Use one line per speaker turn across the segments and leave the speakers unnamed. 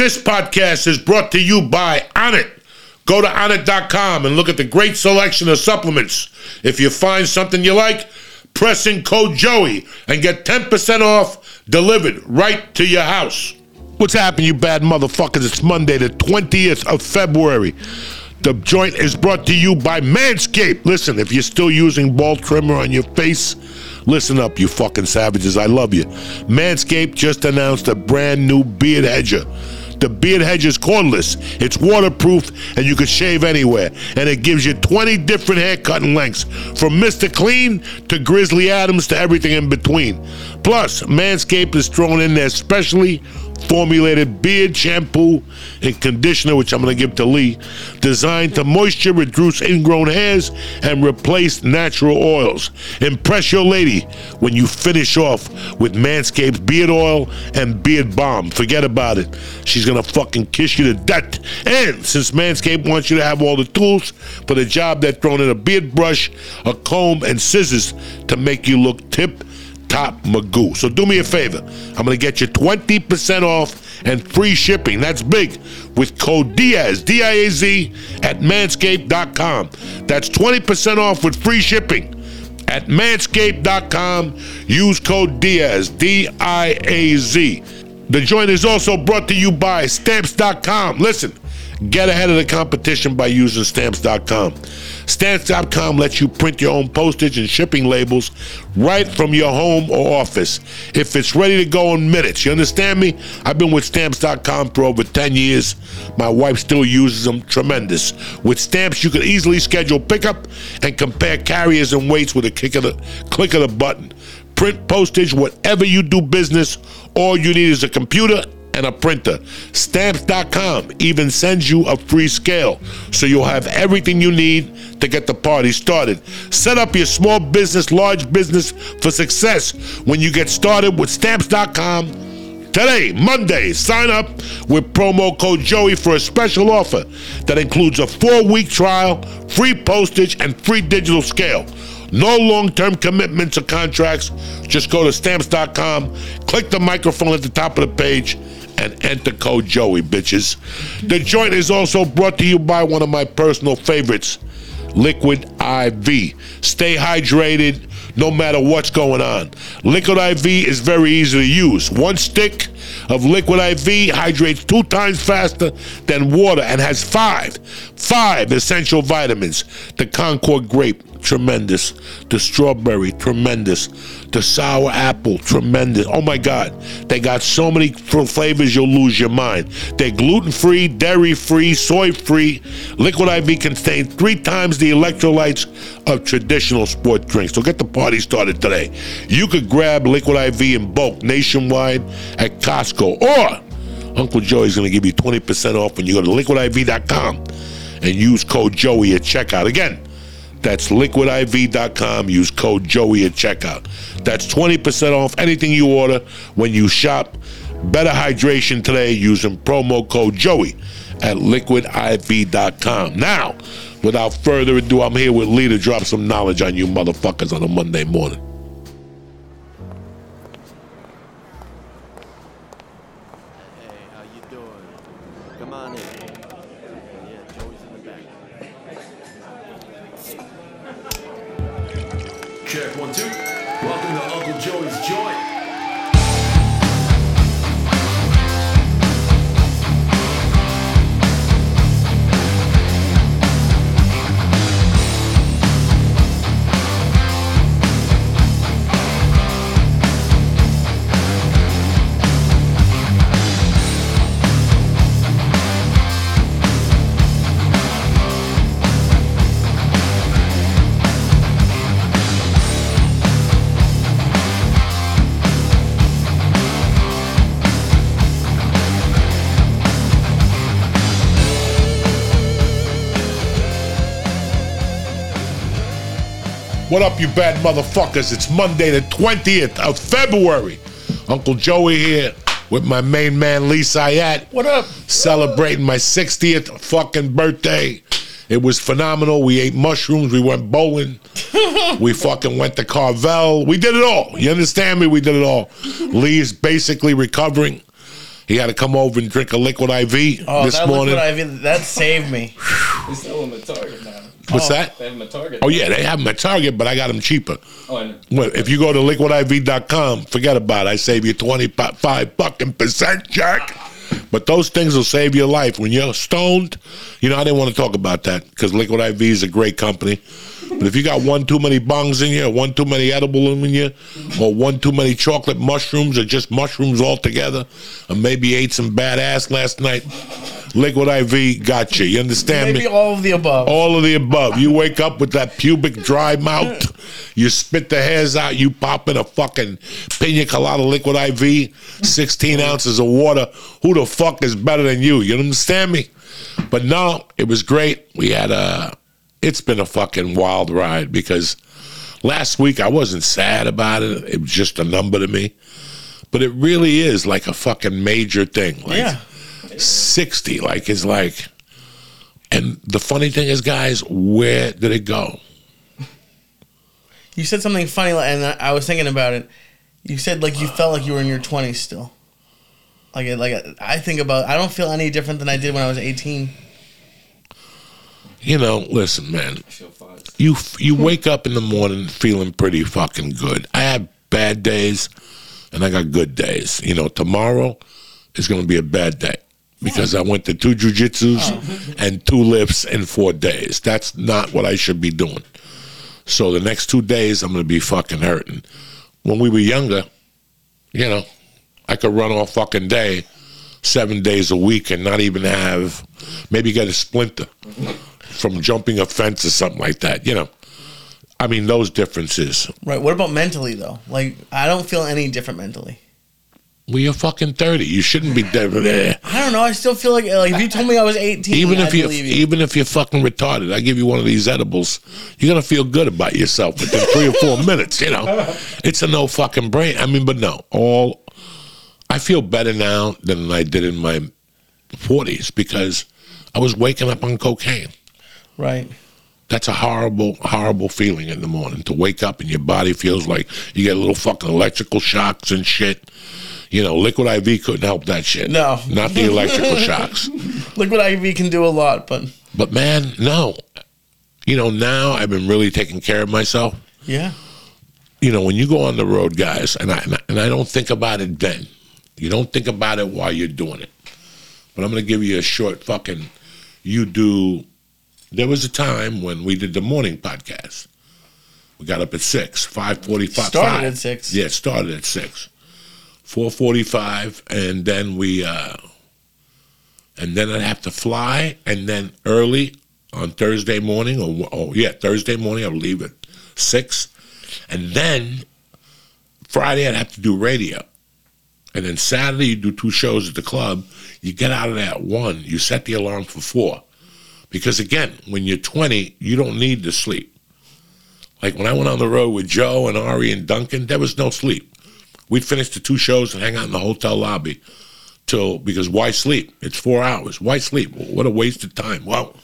This podcast is brought to you by Onnit. Go to onnit.com and look at the great selection of supplements. If you find something you like, press in code Joey and get 10% off delivered right to your house. What's happening, you bad motherfuckers? It's Monday, the 20th of February. The joint is brought to you by Manscaped. Listen, if you're still using ball trimmer on your face, listen up, you fucking savages. I love you. Manscaped just announced a brand new beard hedger. The Beard Hedge is cordless. It's waterproof and you can shave anywhere. And it gives you 20 different hair cutting lengths from Mr. Clean to Grizzly Adams to everything in between. Plus, Manscaped is thrown in there specially formulated beard shampoo and conditioner, which I'm going to give to Lee, designed to moisture reduce ingrown hairs and replace natural oils. Impress your lady when you finish off with Manscaped beard oil and beard balm. Forget about it. She's going to fucking kiss you to death. And since Manscaped wants you to have all the tools for the job, they're throwing in a beard brush, a comb, and scissors to make you look tip top Magoo. So do me a favor. I'm going to get you 20% off and free shipping. That's big with code Diaz, D I A Z, at manscaped.com. That's 20% off with free shipping at manscaped.com. Use code Diaz, D I A Z. The joint is also brought to you by stamps.com. Listen. Get ahead of the competition by using stamps.com. Stamps.com lets you print your own postage and shipping labels right from your home or office. If it's ready to go in minutes, you understand me? I've been with stamps.com for over 10 years. My wife still uses them. Tremendous. With stamps, you can easily schedule pickup and compare carriers and weights with a click of the, click of the button. Print postage, whatever you do business, all you need is a computer and a printer. Stamps.com even sends you a free scale, so you'll have everything you need to get the party started. Set up your small business, large business for success when you get started with Stamps.com. Today, Monday, sign up with promo code Joey for a special offer that includes a four week trial, free postage, and free digital scale. No long term commitments or contracts. Just go to stamps.com, click the microphone at the top of the page, and enter code Joey, bitches. The joint is also brought to you by one of my personal favorites, Liquid IV. Stay hydrated no matter what's going on. Liquid IV is very easy to use. One stick of Liquid IV hydrates two times faster than water and has five, five essential vitamins. The Concord grape, tremendous. The strawberry, tremendous. The sour apple, tremendous. Oh my God. They got so many flavors you'll lose your mind. They're gluten free, dairy free, soy free. Liquid IV contains three times the electrolytes of traditional sport drinks. So get the party started today. You could grab Liquid IV in bulk nationwide at Costco or Uncle Joey's going to give you 20% off when you go to liquidiv.com and use code Joey at checkout. Again, that's liquidiv.com. Use code Joey at checkout. That's 20% off anything you order when you shop. Better hydration today using promo code Joey at liquidiv.com. Now, without further ado, I'm here with Lee to drop some knowledge on you motherfuckers on a Monday morning. What up, you bad motherfuckers? It's Monday, the 20th of February. Uncle Joey here with my main man, Lee Syatt. What up? Celebrating my 60th fucking birthday. It was phenomenal. We ate mushrooms. We went bowling. we fucking went to Carvel. We did it all. You understand me? We did it all. Lee is basically recovering. He had to come over and drink a liquid IV
Oh,
this
that
morning.
liquid IV, that saved me.
They sell them at Target now.
What's oh. that?
They have them at Target.
Oh yeah, they have them at Target, but I got them cheaper.
Oh, I know.
Well, if you go to liquidiv.com, forget about it. I save you 25 fucking percent, Jack. But those things will save your life. When you're stoned, you know, I didn't want to talk about that because Liquid IV is a great company. But if you got one too many bongs in you, or one too many edible in you, or one too many chocolate mushrooms, or just mushrooms altogether, or maybe ate some bad ass last night, Liquid IV got you. You understand me?
Maybe
me?
all of the above.
All of the above. You wake up with that pubic dry mouth. You spit the hairs out. You pop in a fucking pina colada liquid IV, 16 ounces of water. Who the fuck is better than you? You understand me? But no, it was great. We had a. It's been a fucking wild ride because last week I wasn't sad about it. It was just a number to me. But it really is like a fucking major thing. Like,
yeah.
60 like it's like and the funny thing is guys where did it go
You said something funny, and I was thinking about it. You said like you felt like you were in your twenties still. Like it- like I think about. I don't feel any different than I did when I was eighteen.
You know listen man.
I feel fine.
you you wake up in the morning feeling pretty fucking good. I have bad days and i got good days. You know tomorrow is going to be a bad day because i went to two jujitsus oh. and two lifts in four days. That's not what i should be doing. So the next two days i'm going to be fucking hurting. When we were younger you know i could run all fucking day seven days a week and not even have maybe get a splinter from jumping a fence or something like that. You know, I mean those differences.
Right. What about mentally though? Like I don't feel any different mentally.
Well, you're fucking thirty. You shouldn't be dead there.
I don't know. I still feel like like if you told me I was eighteen,
Even if
I'd
you,
you.
even if you're fucking retarded, I give you one of these edibles. You're gonna feel good about yourself within three or four minutes. You know, it's a no fucking brain. I mean, but no, all. I feel better now than I did in my forties because I was waking up on cocaine.
Right.
That's a horrible, horrible feeling in the morning to wake up and your body feels like you get little fucking electrical shocks and shit. You know, liquid IV couldn't help that shit.
No.
Not the electrical shocks.
Liquid IV can do a lot, but
But man, no. You know, now I've been really taking care of myself.
yeah.
You know, when you go on the road, guys, and I, and I, and I don't think about it then. You don't think about it while you're doing it. But I'm going to give you a short fucking. You do. There was a time when we did the morning podcast. We got up at six, five forty-five.
Started at six.
Yeah, it started at six, four forty-five, and then we, uh and then I'd have to fly, and then early on Thursday morning, or oh yeah, Thursday morning I'll leave at six, and then Friday I'd have to do radio, and then Saturday you do two shows at the club. You get out of there at one. You set the alarm for four, because again, when you're 20, you don't need to sleep. Like when I went on the road with Joe and Ari and Duncan, there was no sleep. We'd finish the two shows and hang out in the hotel lobby till because why sleep? It's four hours. Why sleep? What a waste of time. Well,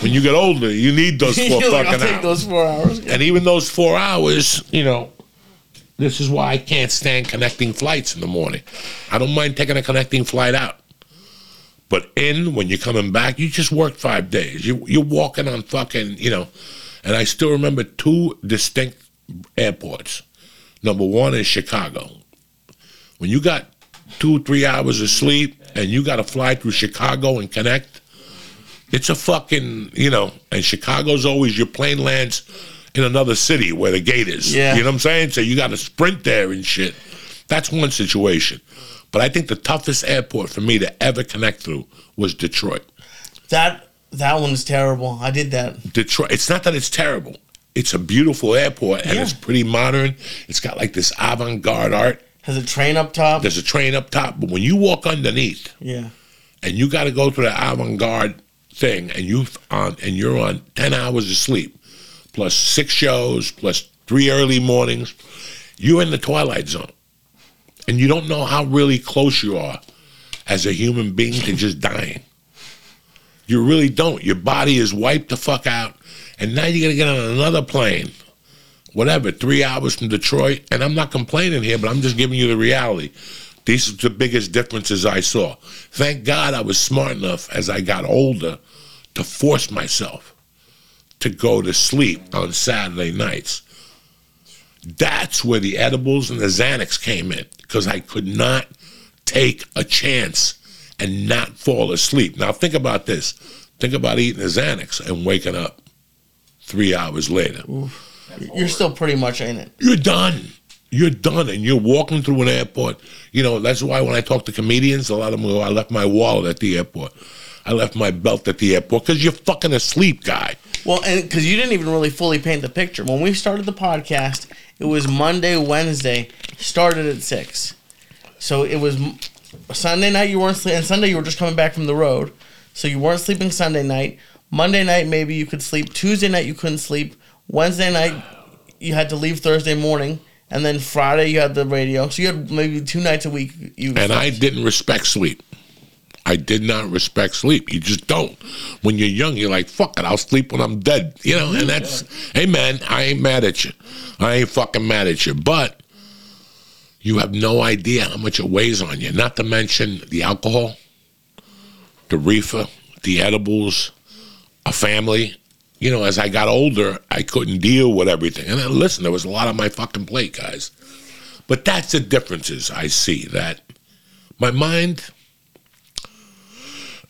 when you get older, you need those 4
You're like, I'll
fucking
take
hours.
those four hours.
And even those four hours, you know, this is why I can't stand connecting flights in the morning. I don't mind taking a connecting flight out. But in, when you're coming back, you just worked five days. You, you're walking on fucking, you know, and I still remember two distinct airports. Number one is Chicago. When you got two, three hours of sleep and you got to fly through Chicago and connect, it's a fucking, you know, and Chicago's always your plane lands in another city where the gate is.
Yeah.
You know what I'm saying? So you got to sprint there and shit. That's one situation. But I think the toughest airport for me to ever connect through was Detroit.
That that one's terrible. I did that.
Detroit. It's not that it's terrible. It's a beautiful airport and
Yeah.
it's pretty modern. It's got like this avant-garde art.
Has a train up top.
There's a train up top, but when you walk underneath
yeah.
and you got to go through the avant-garde thing, and you on and you're on ten hours of sleep, plus six shows, plus three early mornings, you're in the twilight zone, and you don't know how really close you are as a human being to just dying. You really don't. Your body is wiped the fuck out, and now you're gonna get on another plane. Whatever, three hours from Detroit, and I'm not complaining here, but I'm just giving you the reality. These are the biggest differences I saw. Thank God I was smart enough as I got older to force myself to go to sleep on Saturday nights. That's where the edibles and the Xanax came in because I could not take a chance and not fall asleep. Now, think about this think about eating a Xanax and waking up three hours later.
You're still pretty much in it.
You're done. You're done, and you're walking through an airport. You know that's why when I talk to comedians, a lot of them go, "I left my wallet at the airport. I left my belt at the airport because you're fucking asleep, guy."
Well, and because you didn't even really fully paint the picture. When we started the podcast, it was Monday, Wednesday, started at six. So it was Sunday night you weren't sleeping, and Sunday you were just coming back from the road. So you weren't sleeping Sunday night. Monday night maybe you could sleep. Tuesday night you couldn't sleep. Wednesday night you had to leave Thursday morning, and then Friday you had the radio. So you had maybe two nights a week. You
And I didn't respect sleep. I did not respect sleep. You just don't. When you're young, you're like, fuck it, I'll sleep when I'm dead. You know, and that's, hey man, I ain't mad at you. I ain't fucking mad at you. But you have no idea how much it weighs on you. Not to mention the alcohol, the reefer, the edibles, a family. You know, as I got older, I couldn't deal with everything. And then, listen, there was a lot on my fucking plate, guys. But that's the differences I see. That my mind,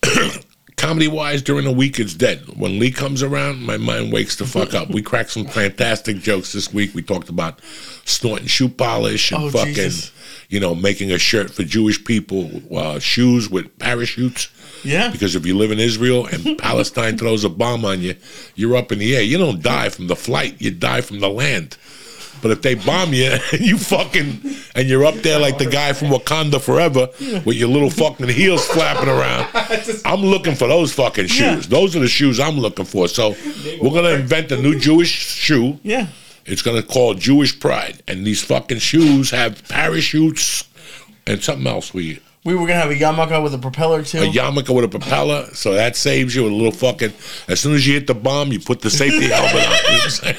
comedy wise, during the week, it's dead. When Lee comes around, my mind wakes the fuck up. We cracked some fantastic jokes this week. We talked about snorting shoe polish and
Oh,
fucking,
Jesus.
you know, making a shirt for Jewish people, uh, shoes with parachutes.
Yeah.
Because if you live in Israel and Palestine throws a bomb on you, you're up in the air. You don't die from the flight, you die from the land. But if they bomb you and you fucking and you're up there like the guy from Wakanda Forever with your little fucking heels flapping around, I'm looking for those fucking shoes.
Yeah.
Those are the shoes I'm looking for. So we're gonna invent a new Jewish shoe.
Yeah.
It's gonna call Jewish Pride, and these fucking shoes have parachutes and something else we
We were gonna have a yarmulke with a propeller too.
a yarmulke with a propeller, so that saves you a little fucking. As soon as you hit the bomb, you put the safety helmet on. You know what I'm saying?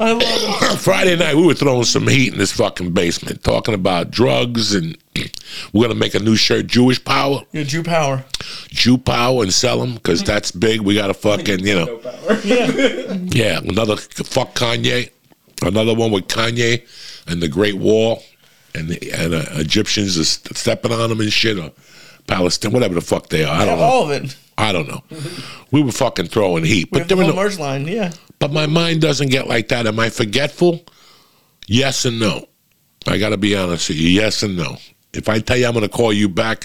I love it.
Friday night, we were throwing some heat in this fucking basement, talking about drugs, and we're gonna make a new shirt, Jewish Power,
Your Jew power.
Jew Power, and sell them because that's big. We got to fucking, you know, yeah, yeah, another fuck Kanye, another one with Kanye and the Great Wall, and the and uh, Egyptians are stepping on them and shit, or Palestine, whatever the fuck they are. I don't know.
All of it.
I don't know. We were fucking throwing heat, but there were no,
merch line. Yeah.
but my mind doesn't get like that. Am I forgetful? Yes and no. I got to be honest with you. Yes and no. If I tell you I'm going to call you back,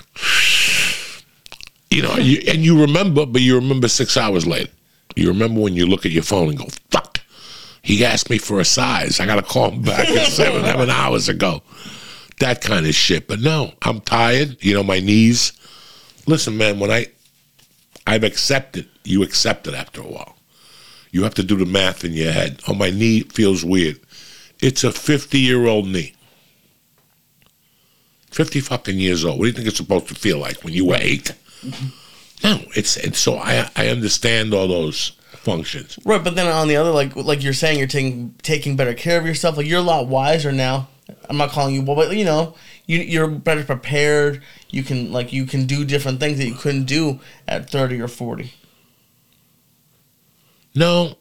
you know, you, and you remember, but you remember six hours later. You remember when you look at your phone and go, fuck, he asked me for a size. I got to call him back at seven, seven hours ago. That kind of shit. But no, I'm tired. You know, my knees. Listen, man, when I, I've accepted, you accept it after a while. You have to do the math in your head. Oh, my knee feels weird. It's a 50 year old knee. 50 fucking years old. What do you think it's supposed to feel like when you were 8 mm-hmm. No, it's, it's so I I understand all those functions.
Right, but then on the other, like like you're saying, you're taking taking better care of yourself. Like you're a lot wiser now. I'm not calling you, but you know, you you're better prepared. You can like you can do different things that you couldn't do at 30 or 40.
No.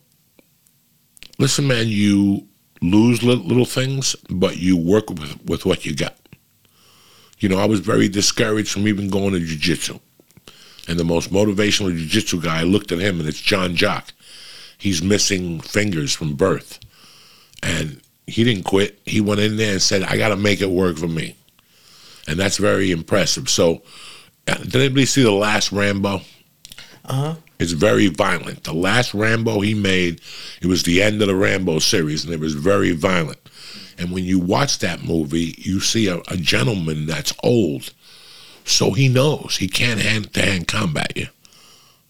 Listen, man, you lose little, things, but you work with, with what you got. You know, I was very discouraged from even going to jiu-jitsu. And the most motivational jiu-jitsu guy, I looked at him, and it's John Jock. He's missing fingers from birth. And he didn't quit. He went in there and said, I got to make it work for me. And that's very impressive. So, uh, did anybody see the last Rambo? Uh-huh. It's very violent. The last Rambo he made, it was the end of the Rambo series, and it was very violent. And when you watch that movie, you see a, a gentleman that's old, so he knows he can't hand to hand combat you.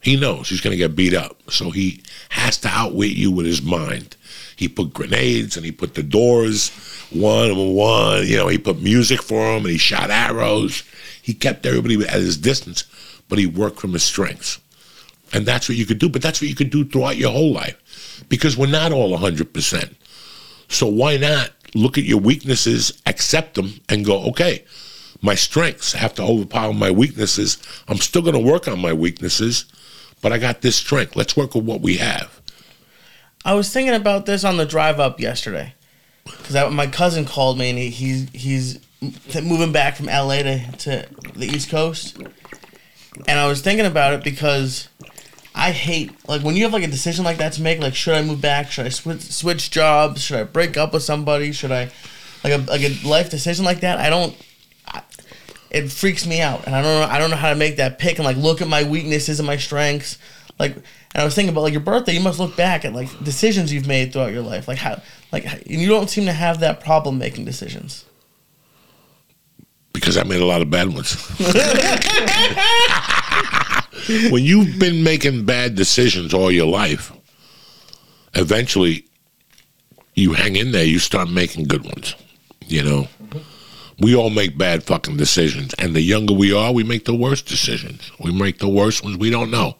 He knows he's going to get beat up, so he has to outwit you with his mind. He put grenades and he put the doors one one. You know, he put music for him and he shot arrows. He kept everybody at his distance, but he worked from his strengths. And that's what you could do. But that's what you could do throughout your whole life because we're not all 100%. So why not look at your weaknesses, accept them, and go, okay, my strengths have to overpower my weaknesses. I'm still going to work on my weaknesses, but I got this strength. Let's work with what we have.
I was thinking about this on the drive up yesterday because my cousin called me and he, he's he's moving back from LA to, to the East Coast, and I was thinking about it because I hate like when you have like a decision like that to make. Like, should I move back? Should I switch switch jobs? Should I break up with somebody? Should I like a like a life decision like that? I don't. I, it freaks me out, and I don't know. I don't know how to make that pick and like look at my weaknesses and my strengths. Like, and I was thinking about like your birthday. You must look back at like decisions you've made throughout your life. Like how like and you don't seem to have that problem making decisions.
because I made a lot of bad ones. when you've been making bad decisions all your life, eventually you hang in there, you start making good ones. You know? We all make bad fucking decisions. And the younger we are, we make the worst decisions. We make the worst ones we don't know.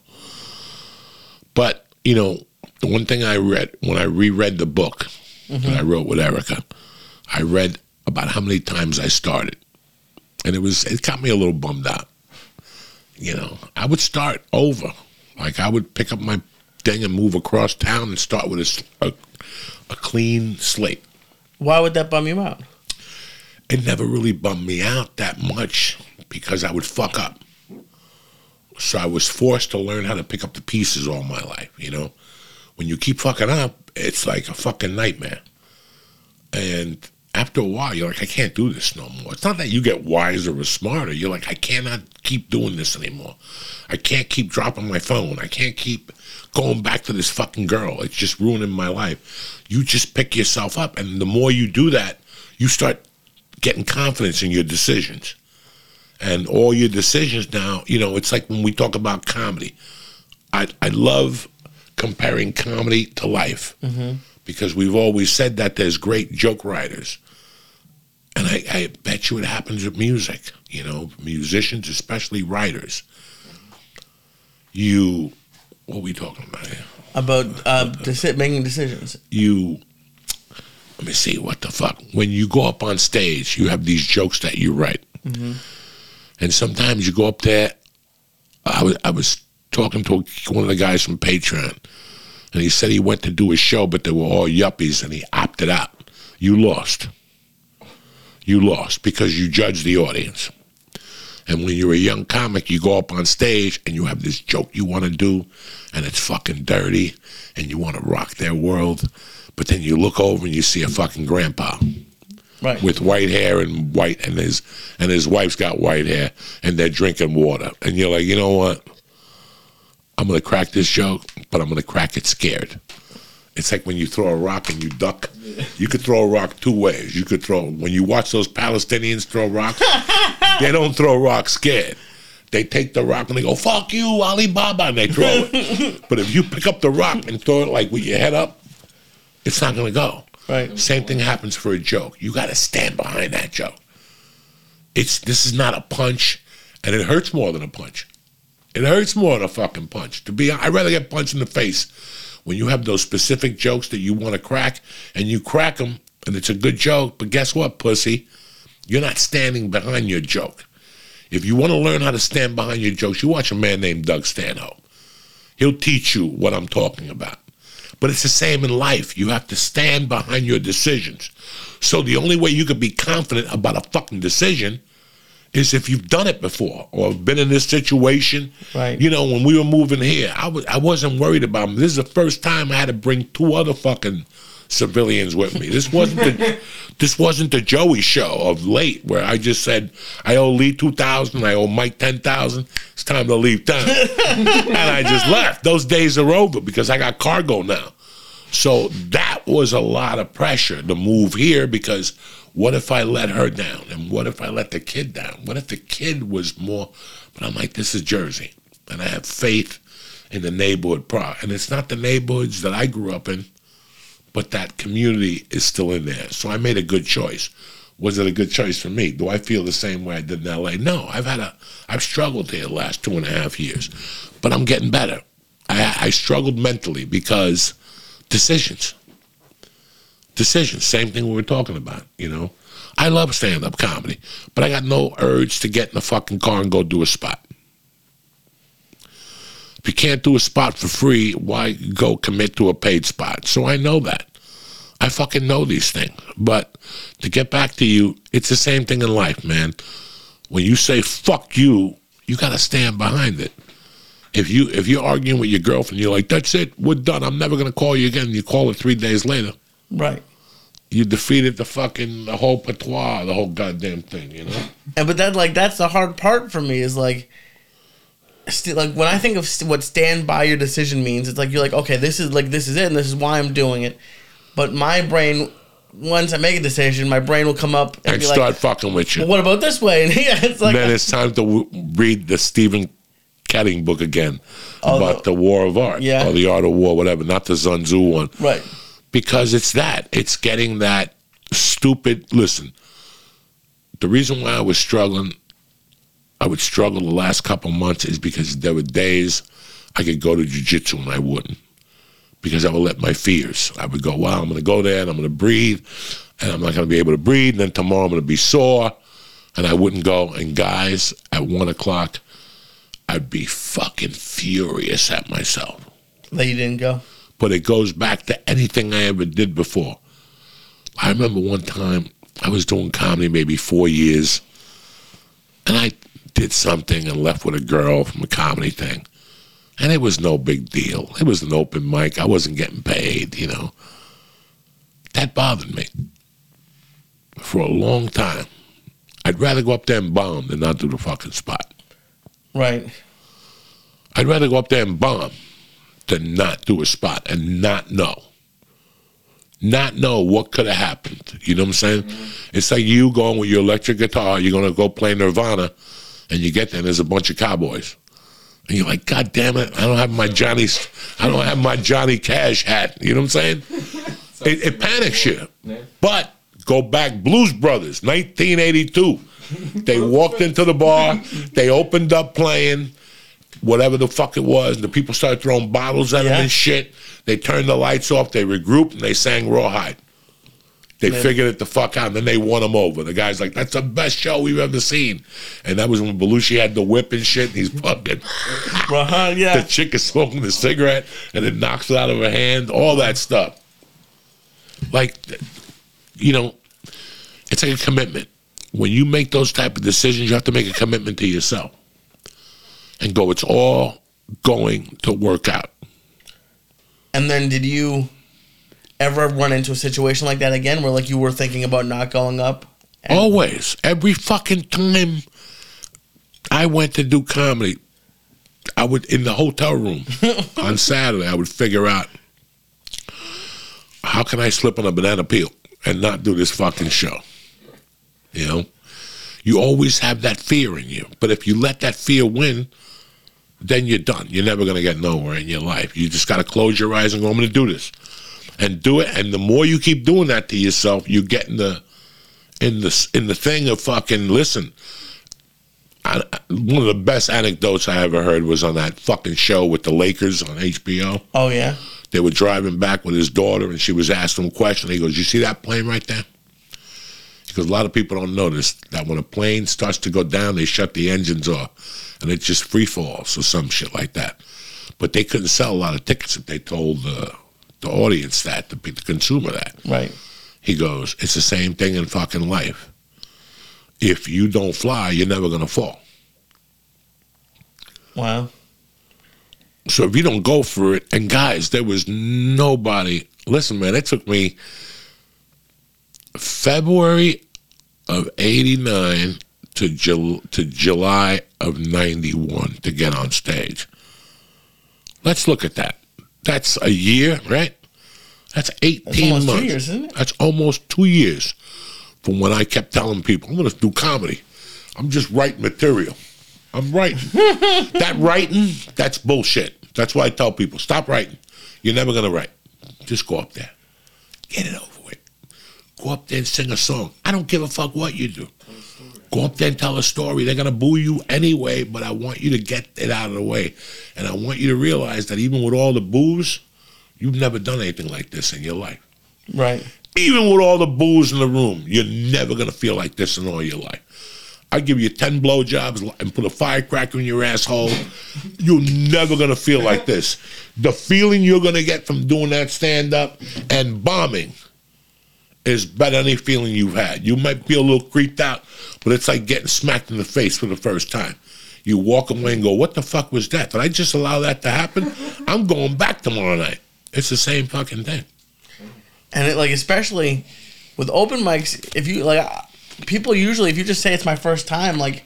But, you know, the one thing I read when I reread the book that I mm-hmm. wrote with Erica, I read about how many times I started and it was it got me a little bummed out. You know, I would start over, like I would pick up my thing and move across town and start with a a clean slate.
Why would that bum you out?
It never really bummed me out that much because I would fuck up. So I was forced to learn how to pick up the pieces all my life. You know, when you keep fucking up, it's like a fucking nightmare. And after a while, you're like, I can't do this no more. It's not that you get wiser or smarter. You're like, I cannot keep doing this anymore. I can't keep dropping my phone. I can't keep going back to this fucking girl. It's just ruining my life. You just pick yourself up. And the more you do that, you start getting confidence in your decisions. And all your decisions now, you know, it's like when we talk about comedy. I, I love comparing comedy to life because we've always said that there's great joke writers. And I, I bet you it happens with music, you know, musicians, especially writers. You, what are we talking about here?
About uh, deci- making decisions.
you let me see what the fuck when you go up on stage you have these jokes that you write and sometimes you go up there I was, I was talking to one of the guys from patreon and he said he went to do a show but they were all yuppies and he opted out. You lost. You lost because you judged the audience. And when you're a young comic, you go up on stage and you have this joke you want to do, and it's fucking dirty, and you want to rock their world. But then you look over and you see a fucking grandpa
Right.
with white hair and white, and his and his wife's got white hair, and they're drinking water, and you're like, you know what? I'm gonna crack this joke, but I'm gonna crack it scared. It's like when you throw a rock and you duck. You could throw a rock two ways. You could throw when you watch those Palestinians throw rocks. they don't throw rocks scared. They take the rock and they go "fuck you, Alibaba," and they throw it. but if you pick up the rock and throw it like with your head up, it's not gonna go.
Right.
Same thing happens for a joke. You got to stand behind that joke. It's this is not a punch, and it hurts more than a punch. It hurts more than a fucking punch. To be, I'd rather get punched in the face when you have those specific jokes that you want to crack, and you crack them, and it's a good joke. But guess what, pussy? You're not standing behind your joke. If you want to learn how to stand behind your jokes, you watch a man named Doug Stanhope. He'll teach you what I'm talking about. But it's the same in life. You have to stand behind your decisions. So the only way you can be confident about a fucking decision is if you've done it before or been in this situation.
Right.
You know, when we were moving here, I was I wasn't worried about them. This is the first time I had to bring two other fucking civilians with me. This wasn't the this wasn't the Joey show of late where I just said I owe Lee two thousand, I owe Mike ten thousand. It's time to leave town, and I just left. Those days are over because I got cargo now. So that was a lot of pressure to move here because what if I let her down? And what if I let the kid down? What if the kid was more? But I'm like, this is Jersey. And I have faith in the neighborhood pro. And it's not the neighborhoods that I grew up in, but that community is still in there. So I made a good choice. Was it a good choice for me? Do I feel the same way I did in LA? No, I've had a, I've struggled here the last two and a half years, but I'm getting better. I, I struggled mentally because decisions. Decisions. Same thing we were talking about, you know. I love stand up comedy, but I got no urge to get in the fucking car and go do a spot. If you can't do a spot for free, why go commit to a paid spot? So I know that. I fucking know these things. But to get back to you, it's the same thing in life, man. When you say fuck you, you gotta stand behind it. If you if you're arguing with your girlfriend, you're like, that's it, we're done. I'm never gonna call you again. You call her three days later.
Right.
You defeated the fucking the whole patois, the whole goddamn thing, you know?
And but that like that's the hard part for me is like, st- like when I think of st- what stand by your decision means, it's like you're like, okay, this is like this is it, and this is why I'm doing it. But my brain, once I make a decision, my brain will come up and,
And start
like,
fucking with you.
well, what about this way? And yeah, it's like
then it's time to w- read the Stephen Ketting book again
Oh,
about
the-
the war of art
Yeah.
or the art of war, whatever, not the Sun Tzu one.
right,
because it's that. It's getting that stupid. Listen, the reason why I was struggling, I would struggle the last couple months is because there were days I could go to jujitsu and I wouldn't. Because I would let my fears. I would go, wow, I'm going to go there and I'm going to breathe and I'm not going to be able to breathe. And then tomorrow I'm going to be sore and I wouldn't go. And guys, at one o'clock, I'd be fucking furious at myself
that you didn't go.
but it goes back to anything I ever did before. I remember one time I was doing comedy maybe four years, and I did something and left with a girl from a comedy thing. And it was no big deal. It was an open mic. I wasn't getting paid, you know. That bothered me for a long time. I'd rather go up there and bomb than not do the fucking spot.
Right,
I'd rather go up there and bomb than not do a spot and not know. Not know what could have happened. You know what I'm saying? Mm-hmm. It's like you going with your electric guitar, you're going to go play Nirvana, and you get there and there's a bunch of cowboys. And you're like, God damn it, I don't have my Johnny, I don't have my Johnny Cash hat. You know what I'm saying? It, it panics you. But go back, Blues Brothers, 1982. They walked into the bar, they opened up playing whatever the fuck it was. The people started throwing bottles at them and shit. They turned the lights off, they regrouped, and they sang Rawhide. They
Man.
figured it the fuck out, and then they won them over. The guy's like, "That's the best show we've ever seen," and that was when Belushi had the whip and shit. And he's fucking
right, yeah.
the chick is smoking the cigarette, and it knocks it out of her hand. All that stuff. Like, you know, it's like a commitment. When you make those type of decisions, you have to make a commitment to yourself and go. It's all going to work out.
And then did you ever run into a situation like that again where like you were thinking about not going up? And-
Always. Every fucking time I went to do comedy, I would in the hotel room on Saturday, I would figure out how can I slip on a banana peel and not do this fucking show. You know? You always have that fear in you. But if you let that fear win, then you're done. You're never gonna get nowhere in your life. You just gotta close your eyes and go, I'm gonna do this. And do it. And the more you keep doing that to yourself, you get in the in the in the thing of fucking listen. I, one of the best anecdotes I ever heard was on that fucking show with the Lakers on HBO.
Oh yeah.
They were driving back with his daughter, and she was asking him a question. He goes, "You see that plane right there?" Because a lot of people don't notice that when a plane starts to go down, they shut the engines off, and it just free falls or some shit like that. But they couldn't sell a lot of tickets if they told the the audience that, the, the consumer that.
Right.
He goes, it's the same thing in fucking life. If you don't fly, you're never gonna fall.
Wow.
So if you don't go for it, and guys, there was nobody. Listen, man, it took me February of '89 to Jul- to July of '91 to get on stage. Let's look at that. That's a year, right? That's 18
That's
months.
years, isn't it?
That's almost two years from when I kept telling people, I'm going to do comedy. I'm just writing material. I'm writing. that writing, that's bullshit. That's why I tell people, stop writing. You're never going to write. Just go up there. Get it over. Go up there and sing a song. I don't give a fuck what you do. Go up there and tell a story. They're going to boo you anyway, but I want you to get it out of the way. And I want you to realize that even with all the boos, you've never done anything like this in your life.
Right.
even with all the boos in the room, you're never gonna feel like this in all your life. I give you ten blowjobs and put a firecracker in your asshole. You're never gonna feel like this. The feeling you're gonna get from doing that stand up and bombing is better than any feeling you've had. You might be a little creeped out, but it's like getting smacked in the face for the first time. You walk away and go, "What the fuck was that? Did I just allow that to happen? I'm going back tomorrow night." It's the same fucking thing.
and it like especially with open mics if you like people usually if you just say it's my first time like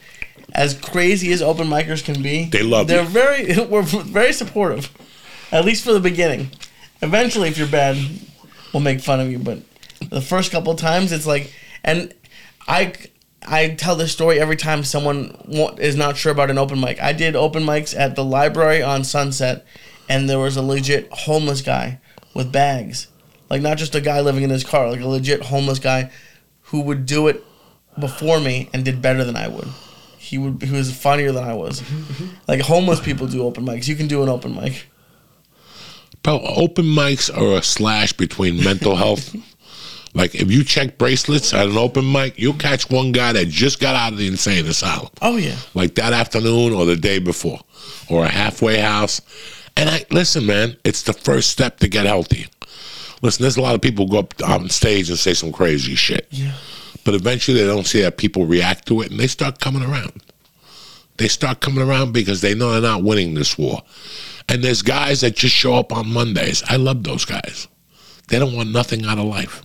as crazy as open micers can be
They love it.
they're
you.
very we're very supportive at least for the beginning eventually if you're bad we'll make fun of you but the first couple of times it's like and i i tell this story every time someone is not sure about an open mic i did open mics at the library on sunset and there was a legit homeless guy with bags like not just a guy living in his car, like a legit homeless guy who would do it before me and did better than I would. He would he was funnier than I was. like homeless people do open mics. You can do an open mic.
Bro, open mics are a slash between mental health. like if you check bracelets at an open mic, you'll catch one guy that just got out of the insane asylum.
Oh yeah.
like that afternoon or the day before, or a halfway house. And I listen, man, it's the first step to get healthy. Listen, there's a lot of people who go up on stage and say some crazy shit.
Yeah.
But eventually they don't see that people react to it and they start coming around. They start coming around because they know they're not winning this war. And there's guys that just show up on Mondays. I love those guys. They don't want nothing out of life.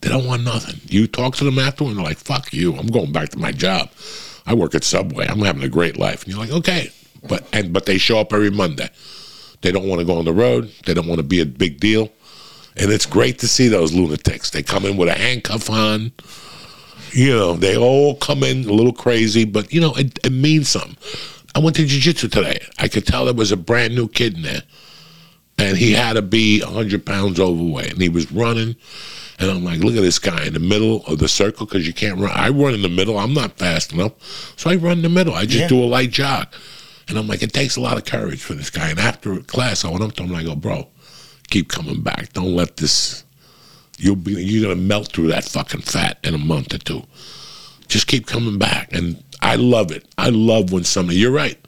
They don't want nothing. You talk to them afterward and they're like, fuck you. I'm going back to my job. I work at Subway. I'm having a great life. And you're like, okay. But and but they show up every Monday. They don't want to go on the road. They don't want to be a big deal. And it's great to see those lunatics. They come in with a handcuff on. You know, they all come in a little crazy, but you know, it, it means something. I went to jiu-jitsu today. I could tell there was a brand new kid in there. And he had to be 100 pounds overweight. And he was running. And I'm like, look at this guy in the middle of the circle because you can't run. I run in the middle. I'm not fast enough. So I run in the middle. I just
Yeah.
do a light jog. And I'm like, it takes a lot of courage for this guy. And after class, I went up to him and I go, bro, keep coming back. Don't let this, you'll be, you're going to melt through that fucking fat in a month or two. Just keep coming back. And I love it. I love when somebody, you're right.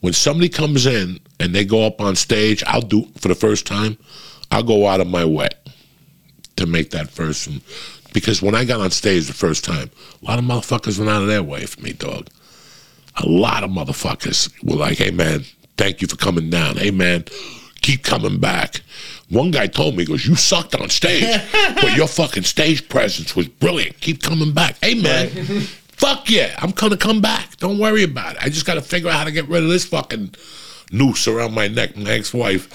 When somebody comes in and they go up on stage, I'll do, for the first time, I'll go out of my way to make that first. And, because when I got on stage the first time, a lot of motherfuckers went out of their way for me, dog. A lot of motherfuckers were like, hey, man, thank you for coming down. Hey, man, keep coming back. One guy told me, he goes, you sucked on stage, but your fucking stage presence was brilliant. Keep coming back. Hey, man, fuck yeah, I'm going to come back. Don't worry about it. I just got to figure out how to get rid of this fucking noose around my neck, my ex-wife.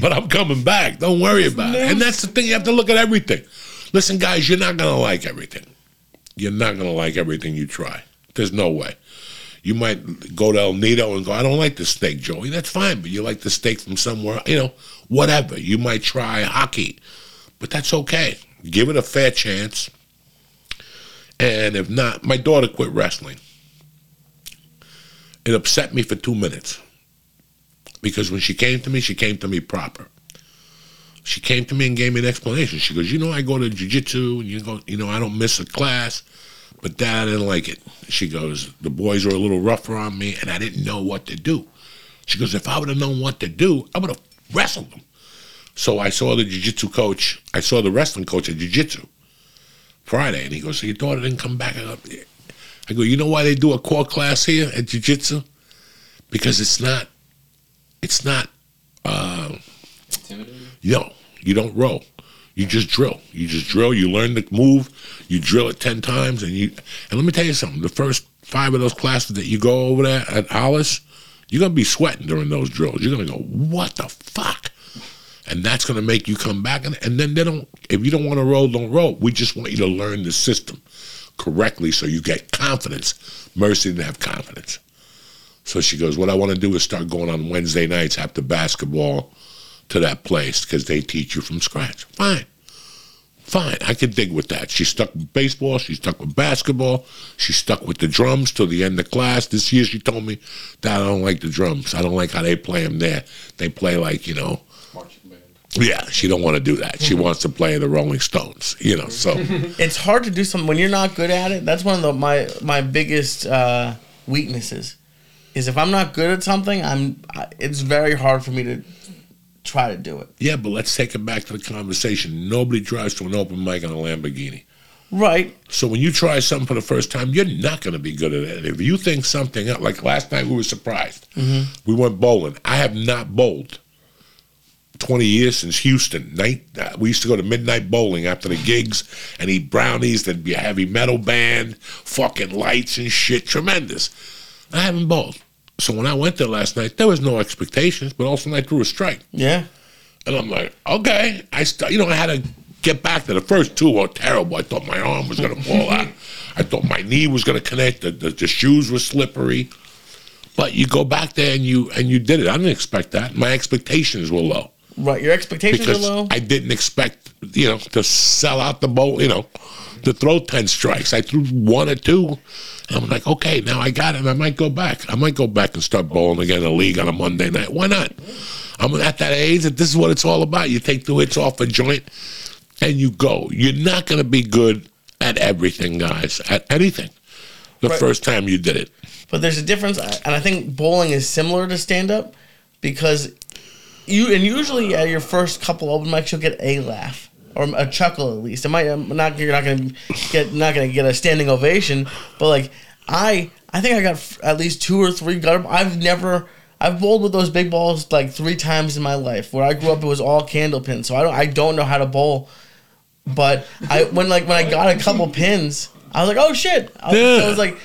but I'm coming back. Don't worry about it. And that's the thing. You have to look at everything. Listen, guys, you're not going to like everything. You're not going to like everything you try. There's no way. You might go to El Nido and go, I don't like the steak, Joey. That's fine, but you like the steak from somewhere, you know, whatever. You might try hockey, but that's okay. Give it a fair chance. And if not, my daughter quit wrestling. It upset me for two minutes because when she came to me, she came to me proper. She came to me and gave me an explanation. She goes, "You know, I go to jujitsu, and you go, you know, I don't miss a class, but Dad, didn't like it." She goes, "The boys were a little rougher on me, and I didn't know what to do." She goes, "If I would have known what to do, I would have wrestled them." So I saw the jiu-jitsu coach. I saw the wrestling coach at jiu-jitsu Friday, and he goes, "So your daughter didn't come back?" I go, "You know why they do a core class here at jiu-jitsu? Because it's not, it's not, uh,
Intimidating.
you know, you don't roll. You just drill. You just drill. You learn the move. You drill it ten times, and you. And let me tell you something. The first five of those classes that you go over there at Alice, you're gonna be sweating during those drills. You're gonna go, "What the fuck?" And that's gonna make you come back. And, and then they don't. If you don't want to roll, don't roll. We just want you to learn the system correctly, so you get confidence. Mercy didn't have confidence. So she goes, What I want to do is start going on Wednesday nights after basketball to that place because they teach you from scratch. Fine. Fine. I could dig with that. She stuck with baseball. She stuck with basketball. She stuck with the drums till the end of class. This year she told me that I don't like the drums. I don't like how they play them there. They play like, you know. Yeah, she don't want to do that. She wants to play the Rolling Stones. You know, so
It's hard to do something when you're not good at it. That's one of the, my my biggest uh, weaknesses. Is if I'm not good at something, I'm. I, it's very hard for me to try to do it.
yeah. But let's take it back to the conversation. Nobody drives to an open mic in a Lamborghini.
Right.
So when you try something for the first time, you're not going to be good at it. If you think something like last night, we were surprised. We went bowling. I have not bowled 20 years since Houston. Night, uh, we used to go to midnight bowling after the gigs and eat brownies. There'd be a heavy metal band, fucking lights and shit. Tremendous. I haven't bowled. So when I went there last night, there was no expectations, but also I threw a strike.
Yeah.
And I'm like, okay. I st- you know, I had to get back to the first two were terrible. I thought my arm was gonna fall out. I thought my knee was gonna connect. The, the, the shoes were slippery. But you go back there and you and you did it. I didn't expect that. My expectations were low
Right. Your expectations
because
are low.
I didn't expect you know to sell out the bowl. You know, to throw ten strikes. I threw one or two. And I'm like, okay, now I got it. I might go back. I might go back and start bowling again in the league on a Monday night. Why not? I'm at that age that this is what it's all about. You take two hits off a joint and you go. You're not going to be good at everything, guys, at anything. The
Right.
first time you did it.
But there's a difference, and I think bowling is similar to stand up because you and usually at your first couple open mics you'll get a laugh or a chuckle at least. It might um, not you're not gonna get not gonna get a standing ovation, but like I I think I got f- at least two or three gutter. I've never. I've bowled with those big balls like three times in my life. Where I grew up, it was all candle pins, so I don't. I don't know how to bowl. But I when like when I got a couple pins, I was like, oh shit! I was. I was like,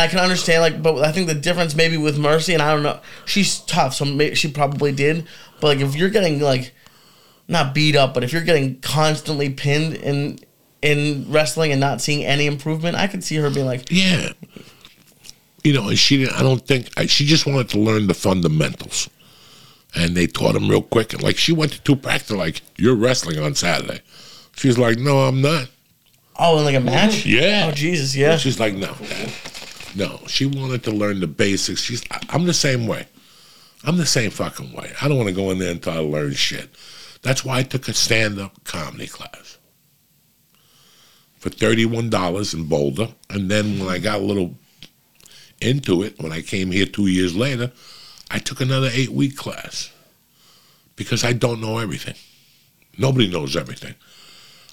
I can understand like, but I think the difference maybe with Mercy, and I don't know, she's tough, so maybe she probably did. But like, if you're getting like, not beat up, but if you're getting constantly pinned in in wrestling and not seeing any improvement, I could see her being like,
Yeah. You know, and she didn't, I don't think, she just wanted to learn the fundamentals. And they taught him real quick. And like, she went to two practice, like, you're wrestling on Saturday. She's like, no, I'm not.
oh, in like a match,
Yeah.
oh Jesus, yeah,
She's like, no. No, she wanted to learn the basics. She's, I'm the same way. I'm the same fucking way. I don't want to go in there until I learn shit. That's why I took a stand up comedy class for $31 in Boulder. And then when I got a little into it, when I came here two years later, I took another eight week class because I don't know everything. Nobody knows everything.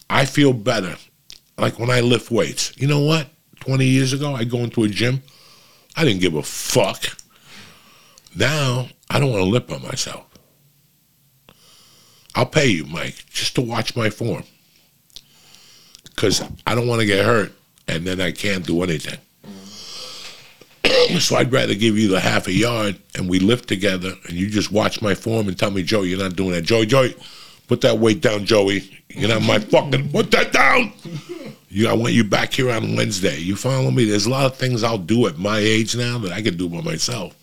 I feel better. Like when I lift weights, you know what? 20 years ago, I go into a gym, I didn't give a fuck. Now, I don't want to lift by myself. I'll pay you, Mike, just to watch my form. Because I don't want to get hurt and then I can't do anything. so I'd rather give you the half a yard and we lift together and you just watch my form and tell me, Joe, you're not doing that. Joey, Joey, put that weight down, Joey. You know, my fucking, put that down. You, I want you back here on Wednesday. You follow me? There's a lot of things I'll do at my age now that I could do by myself.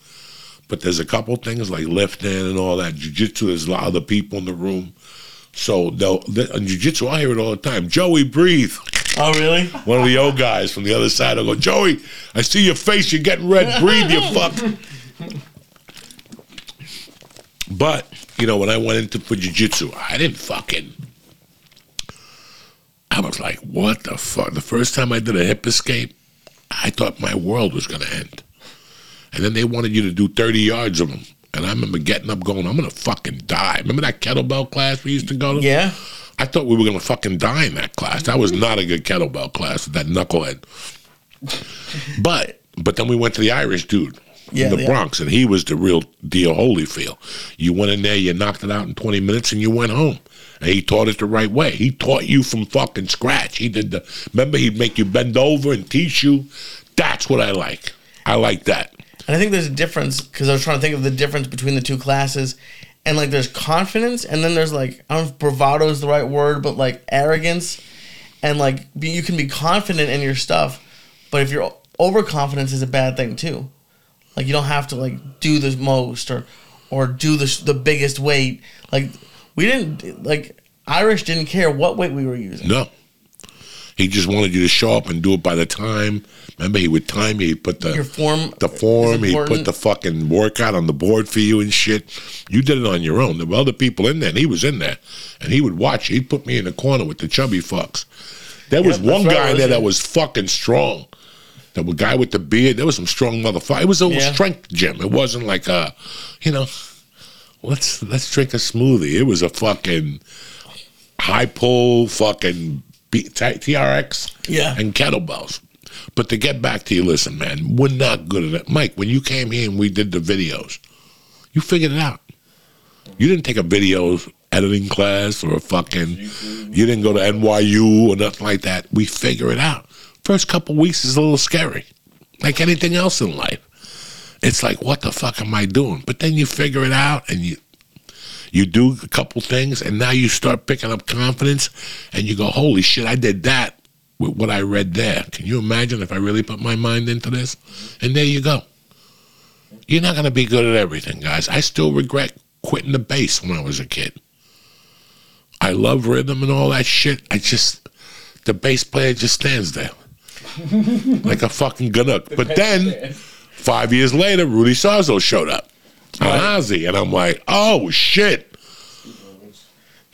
But there's a couple things like lifting and all that. Jiu-jitsu, there's a lot of the people in the room. So they'll, they, jiu-jitsu, I hear it all the time. Joey, breathe.
oh really?
One of the old guys from the other side will go, Joey, I see your face. You're getting red. Breathe, you fuck. But, you know, when I went into for jiu-jitsu, I didn't fucking... I was like, what the fuck? The first time I did a hip escape, I thought my world was going to end. And then they wanted you to do 30 yards of them. And I remember getting up going, I'm going to fucking die. Remember that kettlebell class we used to go to?
Yeah.
I thought we were going to fucking die in that class. That was not a good kettlebell class with that knucklehead. But but then we went to the Irish dude
Yeah,
in the
the-
Bronx, and he was the real deal Holyfield. You went in there, you knocked it out in 20 minutes, and you went home. And he taught it the right way. He taught you from fucking scratch. He did the, remember, he'd make you bend over and teach you. That's what I like. I like that.
And I think there's a difference because I was trying to think of the difference between the two classes. And like there's confidence, and then there's like, I don't know if bravado is the right word, but like arrogance. And like you can be confident in your stuff, but if you're overconfidence is a bad thing too. Like you don't have to like do the most or or do the the biggest weight. Like we didn't like Irish didn't care what weight we were using.
No. He just wanted you to show up and do it by the time. Remember, he would time you. He put the
Your form
the form. He put the fucking workout on the board for you and shit. You did it on your own. There were other people in there, and he was in there, and he would watch. He'd put me in the corner with the chubby fucks. There was
Yep,
one guy there that was fucking strong. The guy with the beard. There was some strong motherfucker. It was a
Yeah.
strength gym. It wasn't like a, you know, let's let's drink a smoothie. It was a fucking high pull fucking B, T- TRX
Yeah.
and kettlebells. But to get back to you, listen, man, we're not good at it. Mike, when you came here and we did the videos, you figured it out. You didn't take a video editing class or a fucking, you didn't go to NYU or nothing like that. We figure it out. First couple weeks is a little scary, like anything else in life. It's like, what the fuck am I doing? But then you figure it out and you you do a couple things and now you start picking up confidence and you go, holy shit, I did that with what I read there. Can you imagine if I really put my mind into this? And there you go. You're not going to be good at everything, guys. I still regret quitting the bass when I was a kid. I love rhythm and all that shit. I just, the bass player just stands there like a fucking Canuck. But then, five years later, Rudy Sarzo showed up on Ozzy, and I'm like, oh shit.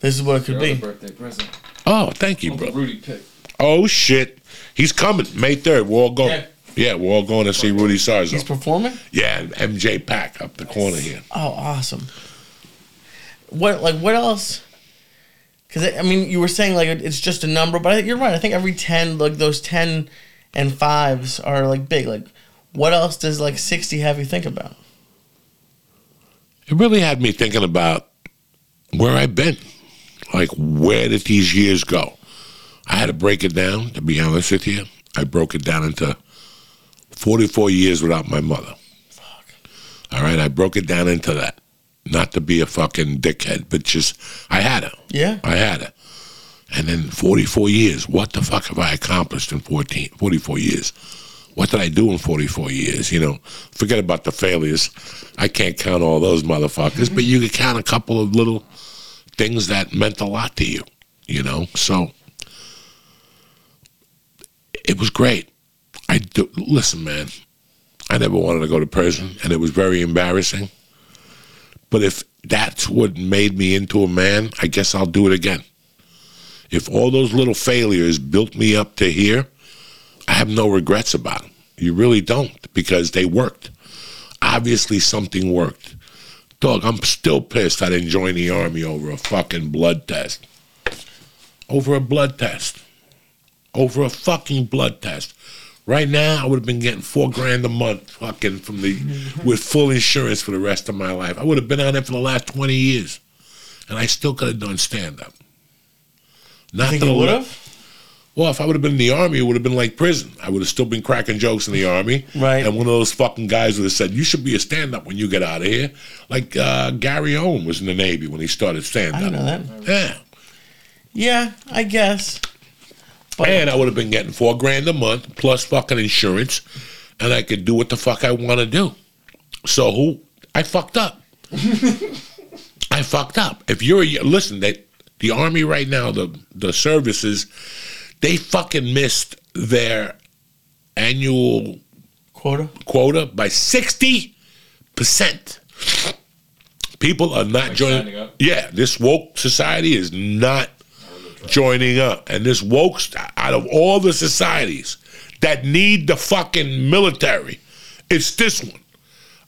This is what it could
Your
be.
birthday present.
Oh, thank you,
Uncle
bro.
Rudy picked.
Oh shit, he's coming May third. We're all going.
Yeah.
Yeah, we're all going to see Rudy Sarzo.
He's performing.
Yeah, and MJ Pack up the corner here.
Oh, awesome. What like what else? Because I mean, you were saying like it's just a number, but I, you're right. I think every ten, like those ten and fives are like big. Like, what else does like sixty have you think about?
It really had me thinking about where I've been. Like, where did these years go? I had to break it down, to be honest with you. I broke it down into 44 years without my mother. Fuck. All right, I broke it down into that. Not to be a fucking dickhead, but just, I had her.
Yeah.
I had her. And then 44 years. What the fuck have I accomplished in 14, 44 years? What did I do in 44 years? You know, forget about the failures. I can't count all those motherfuckers, but you can count a couple of little things that meant a lot to you, you know? So it was great. I do, listen, man, I never wanted to go to prison, and it was very embarrassing. But if that's what made me into a man, I guess I'll do it again. If all those little failures built me up to here, I have no regrets about them. You really don't because they worked. Obviously, something worked. Dog, I'm still pissed I didn't join the army over a fucking blood test. Over a blood test. Over a fucking blood test. Right now, I would have been getting four grand a month, fucking from the with full insurance for the rest of my life. I would have been on it for the last twenty years, and I still could have done stand up. Not
Think
to
you
the
would have.
well, if I would have been in the army, it would have been like prison. I would have still been cracking jokes in the army.
Right.
And one of those fucking guys would have said, You should be a stand up when you get out of here. Like uh, Gary Owen was in the Navy when he started stand up.
didn't know that.
Yeah.
Yeah, I guess. But
And I would have been getting four grand a month plus fucking insurance, and I could do what the fuck I want to do. So who? I fucked up. I fucked up. If you're a listen, they, the army right now, the the services, they fucking missed their annual
quota.
quota by sixty percent. People are not
Like
joining.
up?
Yeah, this woke society is not joining up, and this woke out of all the societies that need the fucking military, it's this one.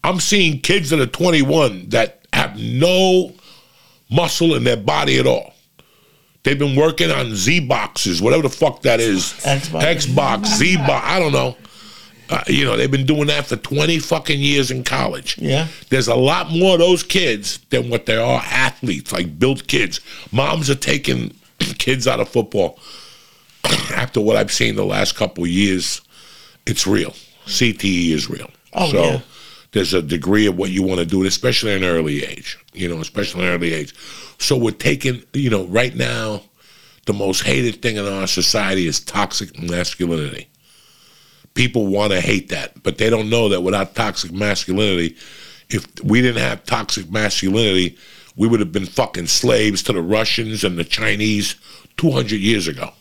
I'm seeing kids that are 21 that have no muscle in their body at all. They've been working on Z boxes, whatever the fuck that is.
Xbox.
Xbox, Z box. I don't know. Uh, you know, they've been doing that for 20 fucking years in college.
Yeah.
There's a lot more of those kids than what there are athletes, like built kids. Moms are taking kids out of football. After what I've seen the last couple of years, it's real. CTE is real.
Oh,
so
yeah.
There's a degree of what you want to do, especially in early age. You know, especially in early age. So we're taking, you know, right now, the most hated thing in our society is toxic masculinity. People want to hate that, but they don't know that without toxic masculinity, if we didn't have toxic masculinity, we would have been fucking slaves to the Russians and the Chinese 200 years ago.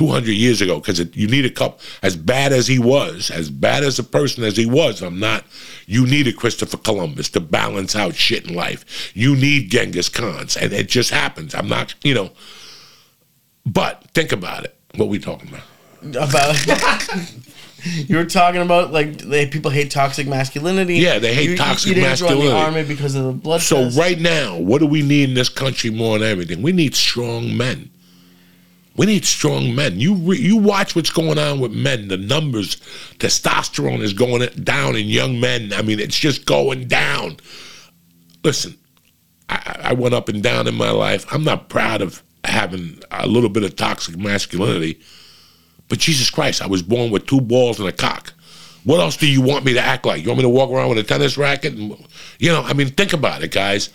200 years ago because you need a couple as bad as he was as bad as a person as he was i'm not you need a christopher columbus to balance out shit in life you need genghis khans and it just happens i'm not you know but think about it what we talking about
about you were talking about like they, people hate toxic masculinity.
Yeah, they hate
you,
toxic
you didn't join
masculinity.
the army because of the blood.
so
test.
right now what do we need in this country more than everything we need strong men we need strong men. You re, you watch what's going on with men. The numbers, testosterone is going down in young men. I mean, it's just going down. Listen, I, I went up and down in my life. I'm not proud of having a little bit of toxic masculinity, but Jesus Christ, I was born with two balls and a cock. What else do you want me to act like? You want me to walk around with a tennis racket? And, you know, I mean, think about it, guys.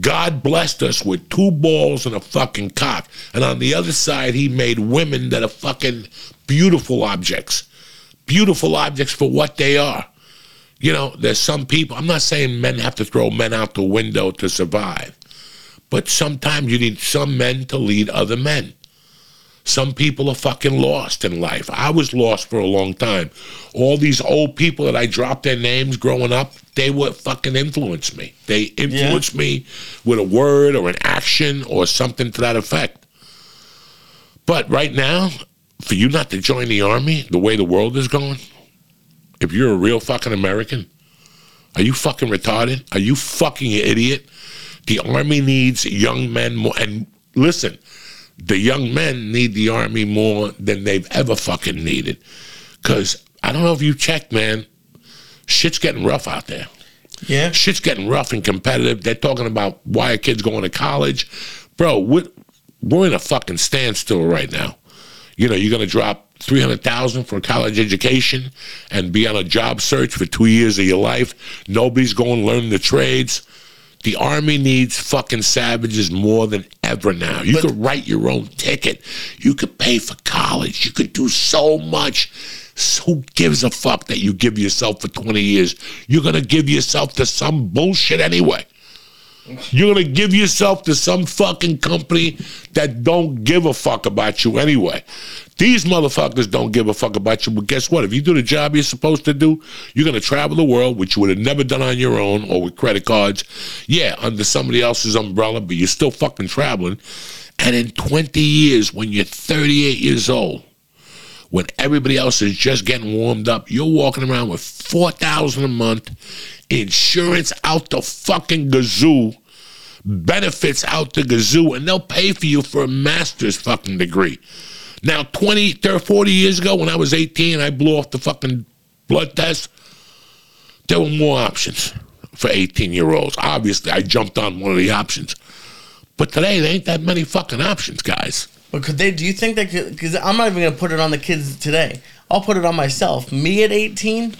God blessed us with two balls and a fucking cock. And on the other side, he made women that are fucking beautiful objects. Beautiful objects for what they are. You know, there's some people, I'm not saying men have to throw men out the window to survive, but sometimes you need some men to lead other men. Some people are fucking lost in life. I was lost for a long time. All these old people that I dropped their names growing up, they would fucking influence me. They influenced me with a word or an action or something to that effect. But right now, for you not to join the army, the way the world is going, if you're a real fucking American, are you fucking retarded? Are you fucking an idiot? The army needs young men more. And listen, the young men need the army more than they've ever fucking needed. Because I don't know if you checked, man. Shit's getting rough out there.
yeah,
Shit's getting rough and competitive. They're talking about why are kids going to college. Bro, we're, we're in a fucking standstill right now. You know, you're going to drop 300000 for a college education and be on a job search for two years of your life. Nobody's going to learn the trades. The Army needs fucking savages more than ever now. You could write your own ticket. You could pay for college. You could do so much. So who gives a fuck that you give yourself for 20 years? You're going to give yourself to some bullshit anyway. You're to give yourself to some fucking company that don't give a fuck about you anyway. These motherfuckers don't give a fuck about you, but guess what? If you do the job you're supposed to do, you're to travel the world, which you would have never done on your own or with credit cards. Yeah, under somebody else's umbrella, but you're still fucking traveling. And in 20 years, when you're 38 years old, when everybody else is just getting warmed up, you're walking around with 4000 a month, insurance out the fucking gazoo, benefits out the gazoo, and they'll pay for you for a master's fucking degree. Now, 20, 30, 40 years ago, when I was 18, I blew off the fucking blood test. There were more options for 18 year olds. Obviously, I jumped on one of the options. But today, there ain't that many fucking options, guys.
But could they? Do you think they Could Because I'm not even gonna put it on the kids today. I'll put it on myself. Me at 18,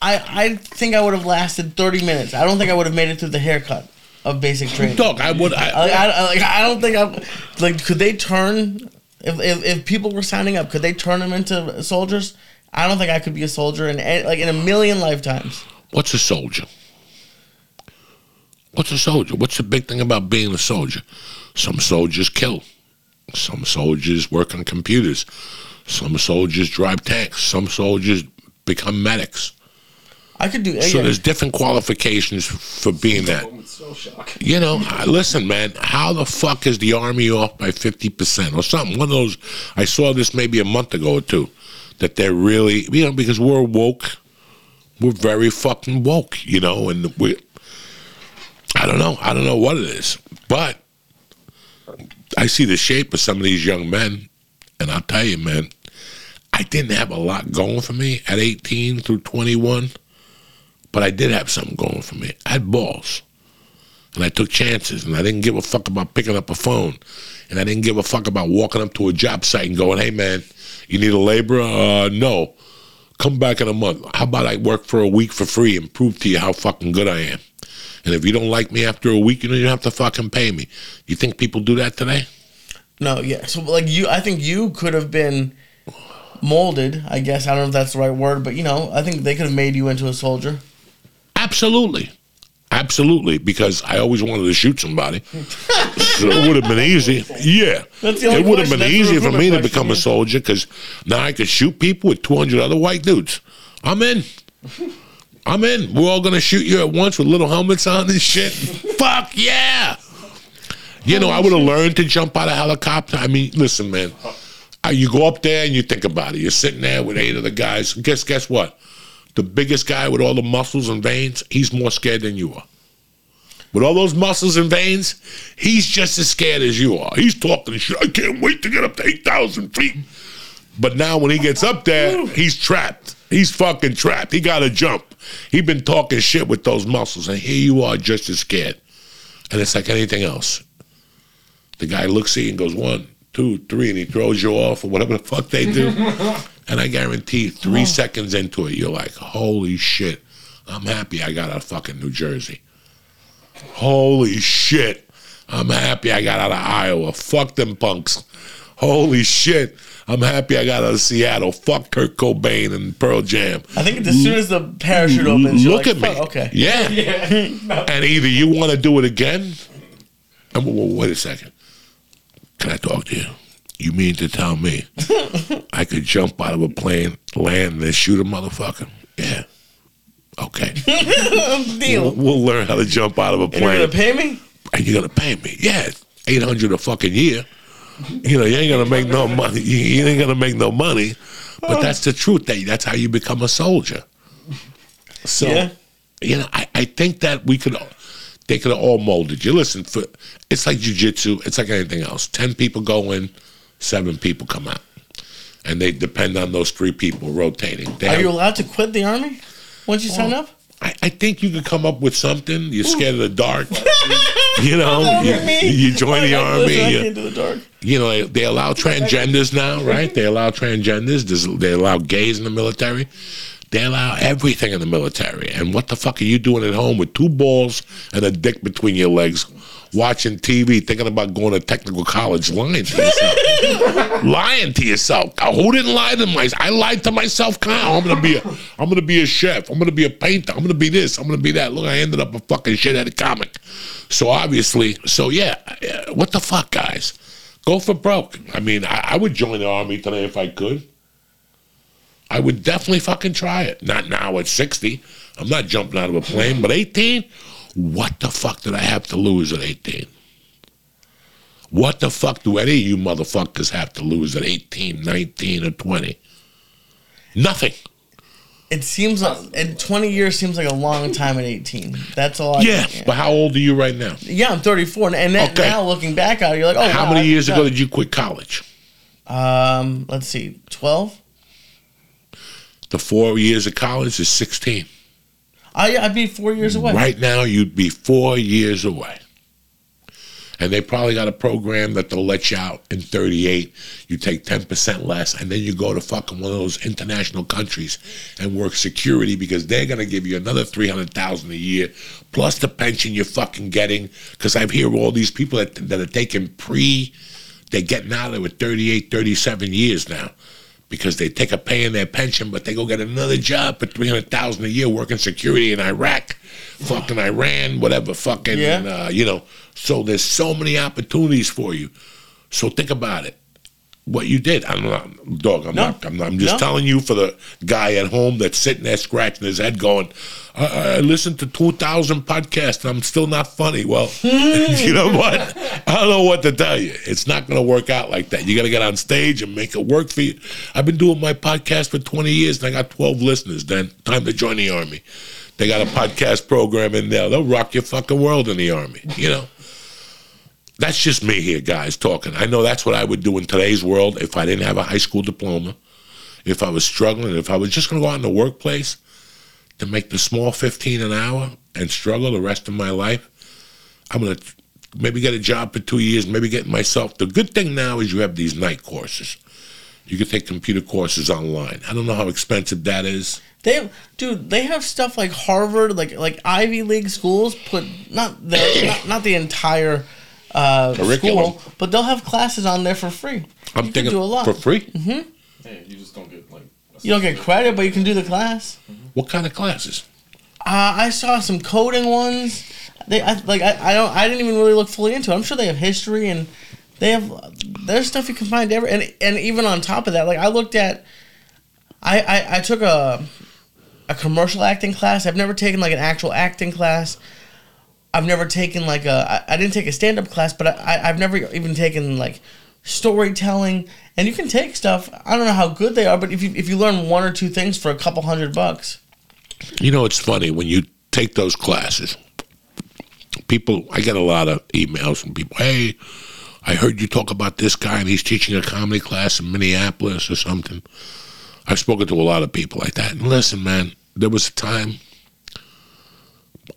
I I think I would have lasted 30 minutes. I don't think I would have made it through the haircut of basic training.
Dog, I would. I,
Like, I, I, like, I don't think I'm like. Could they turn if, if if people were signing up? Could they turn them into soldiers? I don't think I could be a soldier in like in a million lifetimes.
What's a soldier? What's a soldier? What's the big thing about being a soldier? Some soldiers kill. Some soldiers work on computers. Some soldiers drive tanks. Some soldiers become medics.
I could do.
So
yeah.
there's different qualifications for being that.
With so shock.
You know, I- listen, man, how the fuck is the army off by 50% or something? One of those, I saw this maybe a month ago or two, that they're really, you know, because we're woke. We're very fucking woke, you know, and we, I don't know. I don't know what it is, but I see the shape of some of these young men, and I'll tell you, man, I didn't have a lot going for me at 18 through 21, but I did have something going for me. I had balls and I took chances, and I didn't give a fuck about picking up a phone, and I didn't give a fuck about walking up to a job site and going, "Hey, man, you need a laborer? Uh, no, come back in a month. How about I work for a week for free and prove to you how fucking good I am? And if you don't like me after a week, you don't even have to fucking pay me. You think people do that today?
No, yeah. So like you, I think you could have been molded. I guess I don't know if that's the right word, but you know, I think they could have made you into a soldier.
Absolutely, Absolutely, because I always wanted to shoot somebody. so it would have been easy. Yeah.
That's the only
it would have been easier for me to become a soldier because now I could shoot people with 200 other white dudes. I'm in. I'm in. We're all going to shoot you at once with little helmets on and shit. Fuck yeah. You know, I would have learned to jump out of helicopter. I mean, listen, man. Uh, You go up there and you think about it. You're sitting there with eight of the guys. Guess guess what? The biggest guy with all the muscles and veins, he's more scared than you are. With all those muscles and veins, he's just as scared as you are. He's talking shit. I can't wait to get up to 8,000 feet. But now when he gets up there, he's trapped. He's fucking trapped. He got to jump. He's been talking shit with those muscles, and here you are just as scared. And it's like anything else. The guy looks at you and goes, one, two, three, and he throws you off or whatever the fuck they do. and I guarantee three oh. seconds into it, you're like, holy shit, I'm happy I got out of fucking New Jersey. Holy shit, I'm happy I got out of Iowa. Fuck them punks. Holy shit, I'm happy I got out of Seattle. Fuck Kurt Cobain and Pearl Jam.
I think as soon as the parachute opens, you're
Look
like,
at me.
"Fuck, Okay.
Yeah. And either you want to do it again, and well, wait a second. Can I talk to you? You mean to tell me I could jump out of a plane, land, and then shoot a motherfucker? Yeah. Okay.
Deal.
We'll, we'll learn how to jump out of a
And you're
plane.
gonna pay me?
and you're gonna pay me. Yeah, eight hundred a fucking year. You know, you ain't gonna make no money. You, you ain't gonna make no money. But that's the truth. That that's how you become a soldier. So,
Yeah.
you know, I, I think that we could. They could have all molded you. Listen, for it's like jujitsu. It's like anything else. Ten people go in, seven people come out, and they depend on those three people rotating. They
Are
have-
you allowed to quit the army once you sign oh, up?
I, I think you could come up with something. You're scared of the dark. you know, you, you join the army. you-
the dark.
you know, they, they allow transgenders now, right? They allow transgenders. They allow gays in the military. They allow everything in the military. And what the fuck are you doing at home with two balls and a dick between your legs, watching TV, thinking about going to technical college, lying to yourself? lying to yourself. Who didn't lie to myself? I lied to myself. Kyle. I'm gonna be a, I'm gonna be a chef. I'm gonna be a painter. I'm gonna be this. I'm gonna be that. Look, I ended up a fucking shithead comic. So obviously, so yeah, what the fuck, guys? Go for broke. I mean, I, I would join the army today if I could. I would definitely fucking try it. Not now at 60. I'm not jumping out of a plane, but 18? What the fuck did I have to lose at 18? What the fuck do any of you motherfuckers have to lose at 18, 19, or 20? Nothing.
It seems like and 20 years seems like a long time at 18. That's all. I
Yeah, but how old are you right now?
yeah, I'm 34, and, and that,
Okay.
now looking back at it, you're like, oh,
How
wow,
many years ago did you quit college?
Um, let's see, 12.
The four years of college is 16.
I I'd be four years away.
Right now, you'd be four years away. And they probably got a program that they'll let you out in 38. You take 10% less, and then you go to fucking one of those international countries and work security because they're going to give you another 300000 a year, plus the pension you're fucking getting. Because I've heard all these people that, that are taking pre, they're getting out of there with 38, 37 years now because they take a pay in their pension, but they go get another job for three hundred thousand a year working security in Iraq, fucking Iran, whatever, fucking,
Yeah.
uh, you know. So there's so many opportunities for you. So think about it. What you did, I'm not, dog. I'm
No.
not. I'm, not, I'm just
No.
telling you for the guy at home that's sitting there scratching his head, going, "I, I listened to two thousand podcasts, and I'm still not funny." Well, you know what? I don't know what to tell you. It's not going to work out like that. You got to get on stage and make it work for you. I've been doing my podcast for 20 years, and I got 12 listeners. Then time to join the army. They got a podcast program in there. They'll rock your fucking world in the army. You know. That's just me here, guys, talking. I know that's what I would do in today's world if I didn't have a high school diploma, if I was struggling, if I was just going to go out in the workplace to make the small 15 an hour and struggle the rest of my life. I'm going to maybe get a job for two years, maybe get myself. The good thing now is you have these night courses. You can take computer courses online. I don't know how expensive that is.
They dude, they have stuff like Harvard, like like Ivy League schools put not the not, not the entire uh, school, but they'll have classes on there for free.
I'm
you
thinking
can do a lot.
for free.
Yeah, you just don't get like.
You don't get credit, but you can do the class.
What kind of classes?
Uh, I saw some coding ones. They I, like I, I don't I didn't even really look fully into it. I'm sure they have history and they have there's stuff you can find ever and and even on top of that, like I looked at I I, I took a a commercial acting class. I've never taken like an actual acting class. I've never taken like a I, I didn't take a stand up class, but I, I've never even taken like storytelling. And you can take stuff. I don't know how good they are, but if you if you learn one or two things for a couple hundred bucks,
You know, it's funny when you take those classes. People, I get a lot of emails from people. Hey, I heard you talk about this guy, and he's teaching a comedy class in Minneapolis or something. I've spoken to a lot of people like that. And listen, man, there was a time,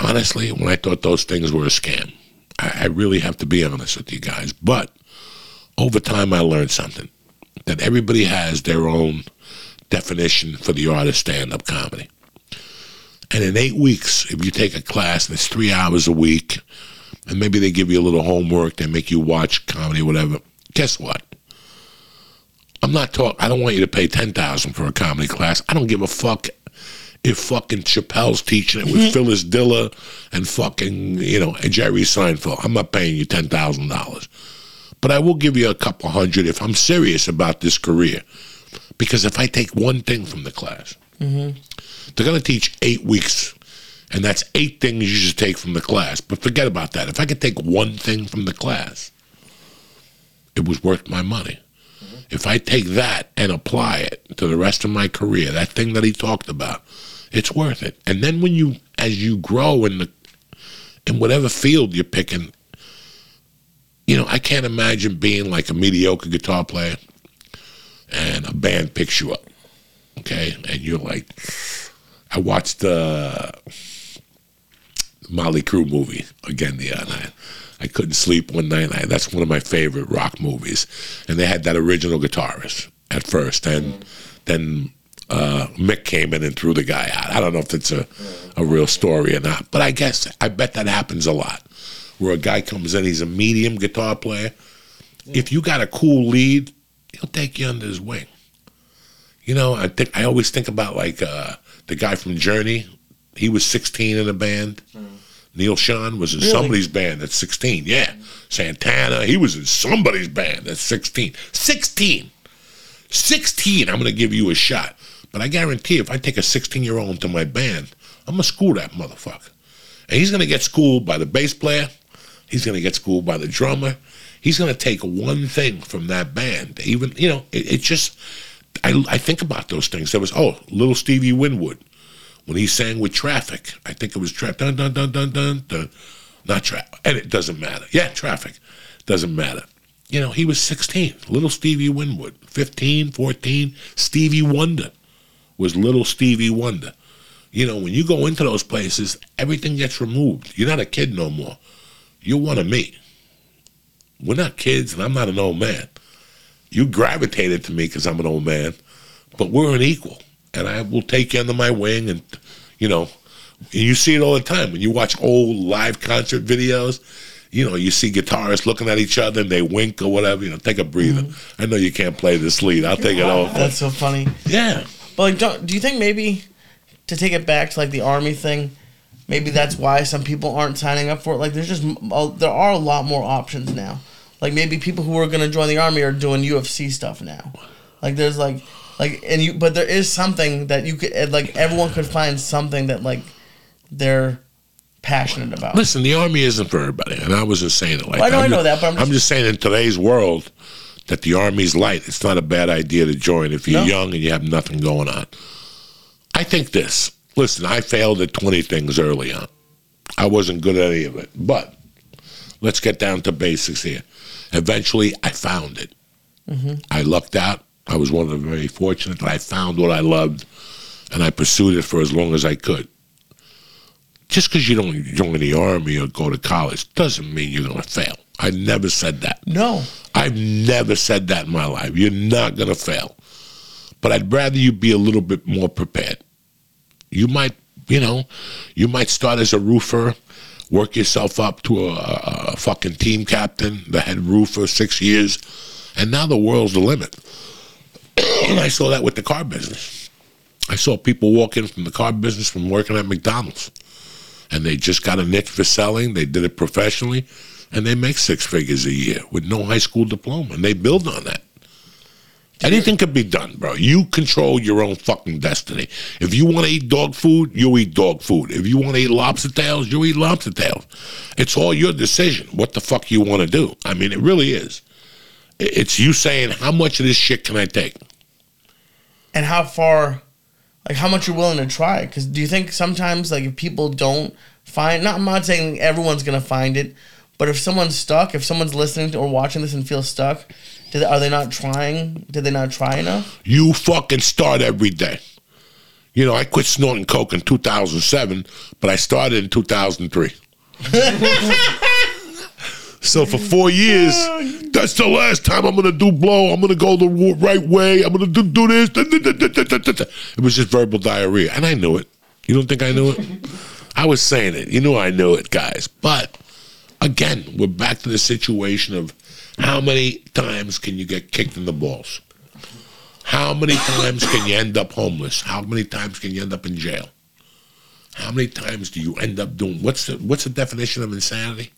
honestly, when I thought those things were a scam. I, I really have to be honest with you guys. But over time, I learned something that everybody has their own definition for the art of stand up comedy. And in eight weeks, if you take a class it's three hours a week, and maybe they give you a little homework, they make you watch comedy, whatever. Guess what? I'm not talking. I don't want you to pay ten thousand for a comedy class. I don't give a fuck if fucking Chappelle's teaching it with mm-hmm. Phyllis Diller and fucking you know and Jerry Seinfeld. I'm not paying you ten thousand dollars, but I will give you a couple hundred if I'm serious about this career. Because if I take one thing from the class, mm-hmm. they're going to teach eight weeks, and that's eight things you should take from the class. But forget about that. If I could take one thing from the class, it was worth my money. If I take that and apply it to the rest of my career, that thing that he talked about, it's worth it. And then when you, as you grow in the, in whatever field you're picking, you know, I can't imagine being like a mediocre guitar player and a band picks you up, okay, and you're like, I watched uh, the Motley Crue movie again the other night. I couldn't sleep one night. I, that's one of my favorite rock movies, and they had that original guitarist at first, and then uh, Mick came in and threw the guy out. I don't know if it's a, a real story or not, but I guess I bet that happens a lot, where a guy comes in, he's a medium guitar player. If you got a cool lead, he'll take you under his wing. You know, I think I always think about like uh, the guy from Journey. He was 16 in a band. Neal Schon was in
Really?
somebody's band at 16. Yeah, Santana. He was in somebody's band at 16. 16. 16. I'm going to give you a shot. But I guarantee if I take a 16 year old into my band, I'm going to school that motherfucker. And he's going to get schooled by the bass player. He's going to get schooled by the drummer. He's going to take one thing from that band. Even, you know, it, it just, I, I think about those things. There was, oh, little Stevie Winwood when he sang with Traffic. I think it was tra- dun dun dun dun dun dun. Not traffic, and it doesn't matter. Yeah, Traffic doesn't matter. You know, he was 16. Little Stevie Winwood, 15, 14. Stevie Wonder was little Stevie Wonder. You know, when you go into those places, everything gets removed. You're not a kid no more. You're one of me. We're not kids, and I'm not an old man. You gravitated to me because I'm an old man, but we're an equal, and I will take you under my wing. And you know, you see it all the time when you watch old live concert videos. You know, you see guitarists looking at each other and they wink or whatever. You know, take a breather. Mm-hmm. I know you can't play this lead. I'll take it over.
that's so funny.
Yeah.
But like, don't, do you think maybe to take it back to like the army thing, maybe that's why some people aren't signing up for it? Like, there's just there are a lot more options now. Like maybe people who are gonna join the army are doing UFC stuff now. Like there's like like and you but there is something that you could like everyone could find something that like they're passionate about.
Listen, the army isn't for everybody, and I wasn't saying it like
Well, I know-
that.
I know
ju-
that, but I'm just-
just saying in today's world that the army's light. It's not a bad idea to join if you're
No.
young and you have nothing going on. I think this. Listen, I failed at 20 things early on. I wasn't good at any of it, but let's get down to basics here. Eventually, I found it. Mm-hmm. I lucked out. I was one of the very fortunate that I found what I loved, and I pursued it for as long as I could just because you don't join the army or go to college doesn't mean you're going to fail. I never said that.
No.
I've never said that in my life. You're not going to fail. But I'd rather you be a little bit more prepared. You might, you know, you might start as a roofer, work yourself up to a, a fucking team captain, the head roofer, six years, and now the world's the limit. and I saw that with the car business. I saw people walk in from the car business from working at McDonald's, and they just got a niche for selling. They did it professionally, and they make six figures a year with no high school diploma, and they build on that. Anything could be done, bro. You control your own fucking destiny. If you want to eat dog food, you eat dog food. If you want to eat lobster tails, you eat lobster tails. It's all your decision what the fuck you want to do. I mean, it really is. It's you saying, how much of this shit can I take?
and how far like how much you're willing to try because do you think sometimes like if people don't find not i'm not saying everyone's gonna find it but if someone's stuck if someone's listening to or watching this and feels stuck they, are they not trying did they not try enough
You fucking start every day. You know, I quit snorting coke in 2007, but I started in 2003. so for four years, that's the last time I'm gonna do blow. I'm gonna go the right way. I'm gonna do, do this. It was just verbal diarrhea, and I knew it. You don't think I knew it? I was saying it. You knew I knew it, guys. But again, we're back to the situation of how many times can you get kicked in the balls? How many times can you end up homeless? How many times can you end up in jail? How many times do you end up doing what's the what's the definition of insanity?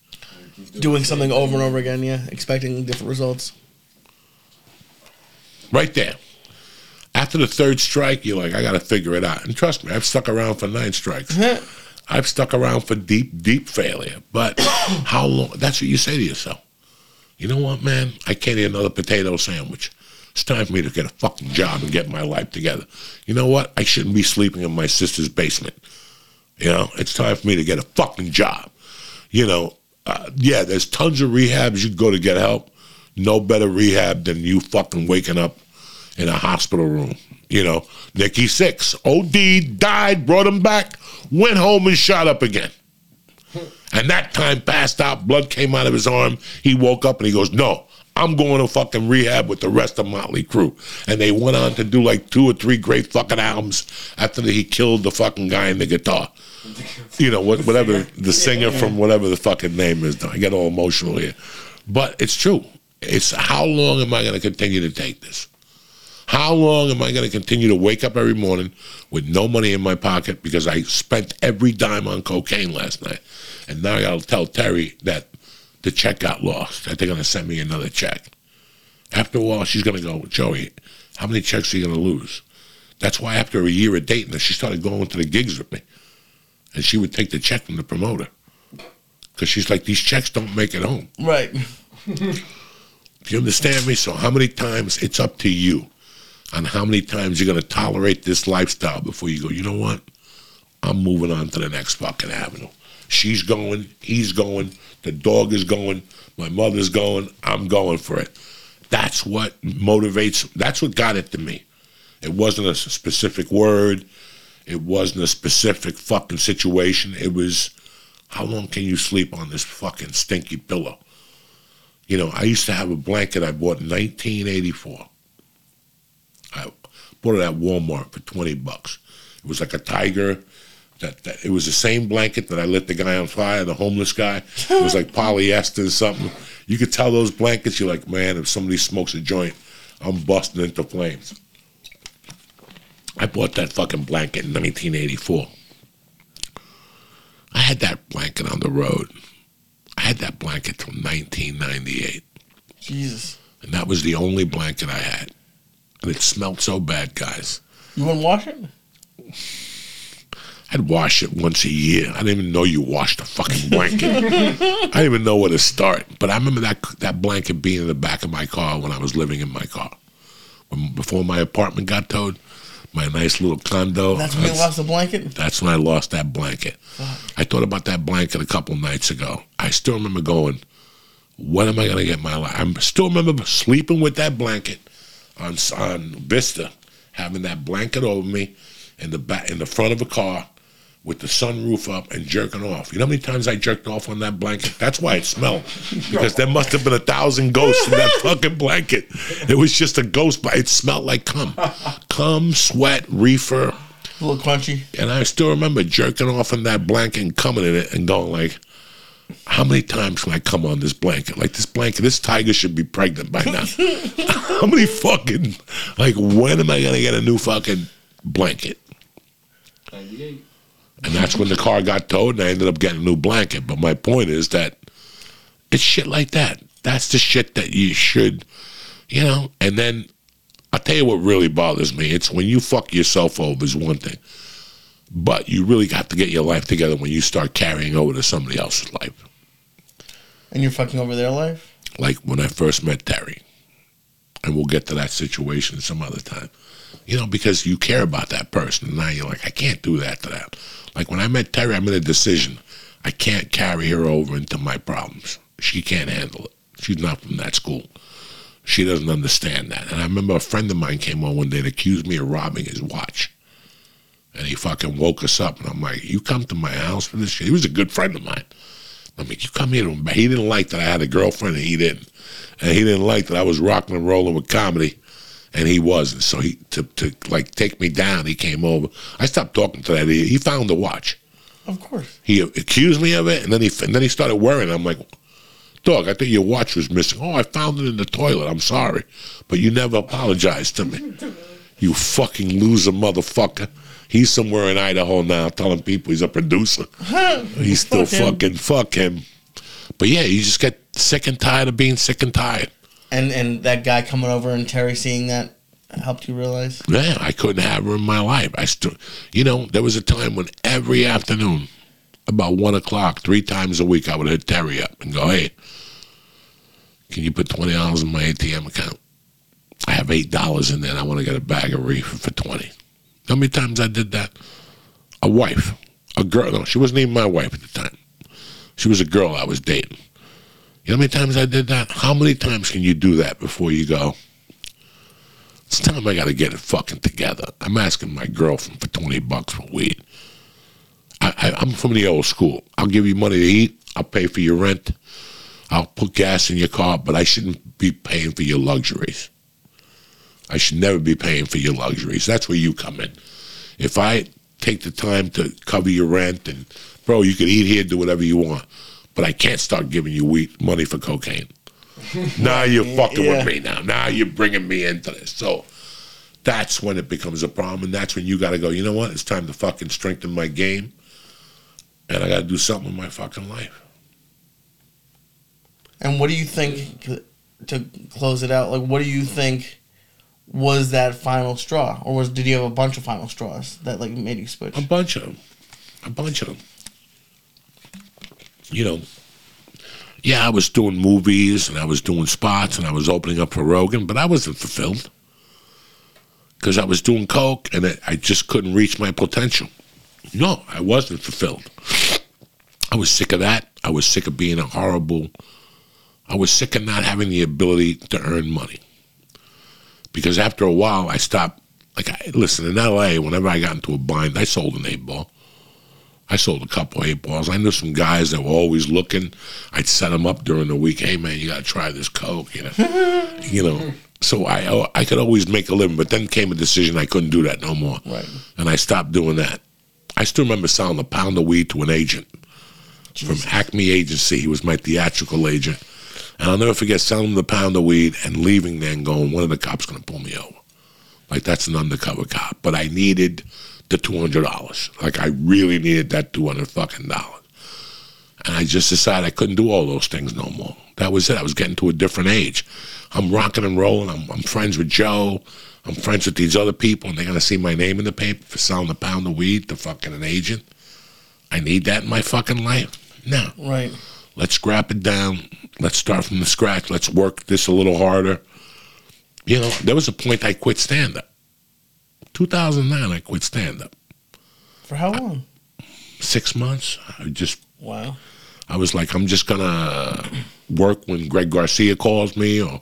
Doing something over and over again yeah expecting different results
Right there. After the third strike, you're like, I gotta figure it out. And trust me, I've stuck around for nine strikes. Uh-huh. I've stuck around for deep, deep failure. But how long that's what you say to yourself. You know what, man? I can't eat another potato sandwich. It's time for me to get a fucking job and get my life together. You know what? I shouldn't be sleeping in my sister's basement. You know, it's time for me to get a fucking job. You know, uh, yeah, there's tons of rehabs you go to get help. No better rehab than you fucking waking up in a hospital room. You know, Nikki Sixx, OD, died, brought him back, went home and shot up again. And that time passed out, blood came out of his arm. He woke up and he goes, No, I'm going to fucking rehab with the rest of Motley Crue. And they went on to do like two or three great fucking albums after he killed the fucking guy in the guitar. You know, what, whatever the singer from whatever the fucking name is. I get all emotional here. But it's true. It's how long am I going to continue to take this? How long am I going to continue to wake up every morning with no money in my pocket because I spent every dime on cocaine last night? And now I got to tell Terry that the check got lost, that they're going to send me another check. After a while, she's going to go, Joey, how many checks are you going to lose? That's why after a year of dating her, she started going to the gigs with me. And she would take the check from the promoter. Because she's like, these checks don't make it home.
right
Do you understand me? So how many times it's up to you on how many times you're gonna tolerate this lifestyle before you go, you know what? I'm moving on to the next fucking avenue. She's going, he's going, the dog is going, my mother's going, I'm going for it. That's what motivates that's what got it to me. It wasn't a specific word. It wasn't a specific fucking situation. It was how long can you sleep on this fucking stinky pillow? You know, I used to have a blanket I bought in 1984. I bought it at Walmart for 20 bucks. It was like a tiger. That, that it was the same blanket that I lit the guy on fire, the homeless guy. It was like polyester or something. You could tell those blankets. You're like, man, if somebody smokes a joint, I'm busting into flames. I bought that fucking blanket in 1984. I had that blanket on the road. I had that blanket till 1998.
jesus
And that was the only blanket I had. And it smelled so bad, guys.
you wouldn't wash it
I'd wash it once a year. I didn't even know you washed a fucking blanket. I didn't even know where to start. But I remember that that blanket being in the back of my car when I was living in my car. When, before my apartment got towed, my nice little condo.
that's when you lost the blanket
That's when I lost that blanket. I thought about that blanket a couple nights ago. I still remember going, when am I going to get my life? I still remember sleeping with that blanket on, on Vista, having that blanket over me in the back, in the front of a car with the sunroof up and jerking off. You know how many times I jerked off on that blanket? That's why it smelled. Because there must have been a thousand ghosts in that fucking blanket. It was just a ghost, but it smelled like cum. Cum, sweat, reefer.
a little crunchy
And I still remember jerking off in that blanket and coming in it and going like, how many times can I come on this blanket? Like this blanket, this tiger should be pregnant by now. how many fucking, like when am I gonna get a new fucking blanket?
98.
And that's when the car got towed and I ended up getting a new blanket. But my point is that it's shit like that. That's the shit that you should, you know, and then I'll tell you what really bothers me. It's when you fuck yourself over is one thing. But you really got to get your life together when you start carrying over to somebody else's life.
And you're fucking over their life.
Like when I first met Terry. And we'll get to that situation some other time. You know, because you care about that person. And now you're like, I can't do that to that. Like when I met Terry, I made a decision. I can't carry her over into my problems. She can't handle it. She's not from that school. She doesn't understand that. And I remember a friend of mine came on one day and accused me of robbing his watch. And he fucking woke us up. And I'm like, you come to my house for this shit? He was a good friend of mine. I mean, you come here to him. He didn't like that I had a girlfriend and he didn't. And he didn't like that I was rocking and rolling with comedy and he wasn't. So he to, to like take me down, he came over. I stopped talking to that idiot. He found the watch.
Of course.
He accused me of it, and then he and then he started worrying. I'm like, dog, I think your watch was missing. Oh, I found it in the toilet. I'm sorry, but you never apologized to me. You fucking loser, motherfucker. He's somewhere in Idaho now, telling people he's a producer. He's still
Fuck
fucking fuck him. But yeah, you just get sick and tired of being sick and tired.
And and that guy coming over and Terry seeing that helped you realize.
Yeah, I couldn't have her in my life. I still, you know, there was a time when every afternoon, about one o'clock, three times a week, I would hit Terry up and go, "Hey, can you put twenty dollars in my ATM account? I have eight dollars in there. and I want to get a bag of reefer for twenty. How many times I did that? A wife, a girl. No, she wasn't even my wife at the time. She was a girl I was dating. You know how many times I did that? How many times can you do that before you go? It's time I got to get it fucking together. I'm asking my girlfriend for 20 bucks for weed. I, I'm from the old school. I'll give you money to eat. I'll pay for your rent. I'll put gas in your car, but I shouldn't be paying for your luxuries. I should never be paying for your luxuries. That's where you come in. If I take the time to cover your rent and, bro, you can eat here, do whatever you want, but I can't start giving you weed, money for cocaine. now you're fucking
Yeah.
with me now. Now you're bringing me into this. So that's when it becomes a problem, and that's when you got to go. You know what? It's time to fucking strengthen my game, and I got to do something with my fucking life.
And what do you think to close it out? Like, what do you think was that final straw, or was did you have a bunch of final straws that like made you switch?
A bunch of them. A bunch of them. You know, yeah, I was doing movies and I was doing spots and I was opening up for Rogan, but I wasn't fulfilled because I was doing coke and I just couldn't reach my potential. No, I wasn't fulfilled. I was sick of that. I was sick of being a horrible. I was sick of not having the ability to earn money. Because after a while, I stopped. Like, I, listen, in LA, whenever I got into a bind, I sold an eight ball. I sold a couple eight balls. I knew some guys that were always looking. I'd set them up during the week. Hey, man, you got to try this coke. You know, you know. So I I could always make a living, but then came a decision I couldn't do that no more,
Right.
and I stopped doing that. I still remember selling a pound of weed to an agent from Acme Agency. He was my theatrical agent, and I'll never forget selling him the pound of weed and leaving there and going, one of the cops going to pull me over. Like that's an undercover cop, but I needed the two hundred dollars. Like I really needed that two hundred fucking dollars, and I just decided I couldn't do all those things no more. That was it. I was getting to a different age. I'm rocking and rolling. I'm, I'm friends with Joe. I'm friends with these other people, and they're gonna see my name in the paper for selling a pound of weed to fucking an agent. I need that in my fucking life. No.
Right.
Let's scrap it down. Let's start from the scratch. Let's work this a little harder. You know, there was a point I quit stand up. 2009, I quit stand up.
For how long?
Six months. I just,
Wow.
I was like, I'm just gonna work when Greg Garcia calls me or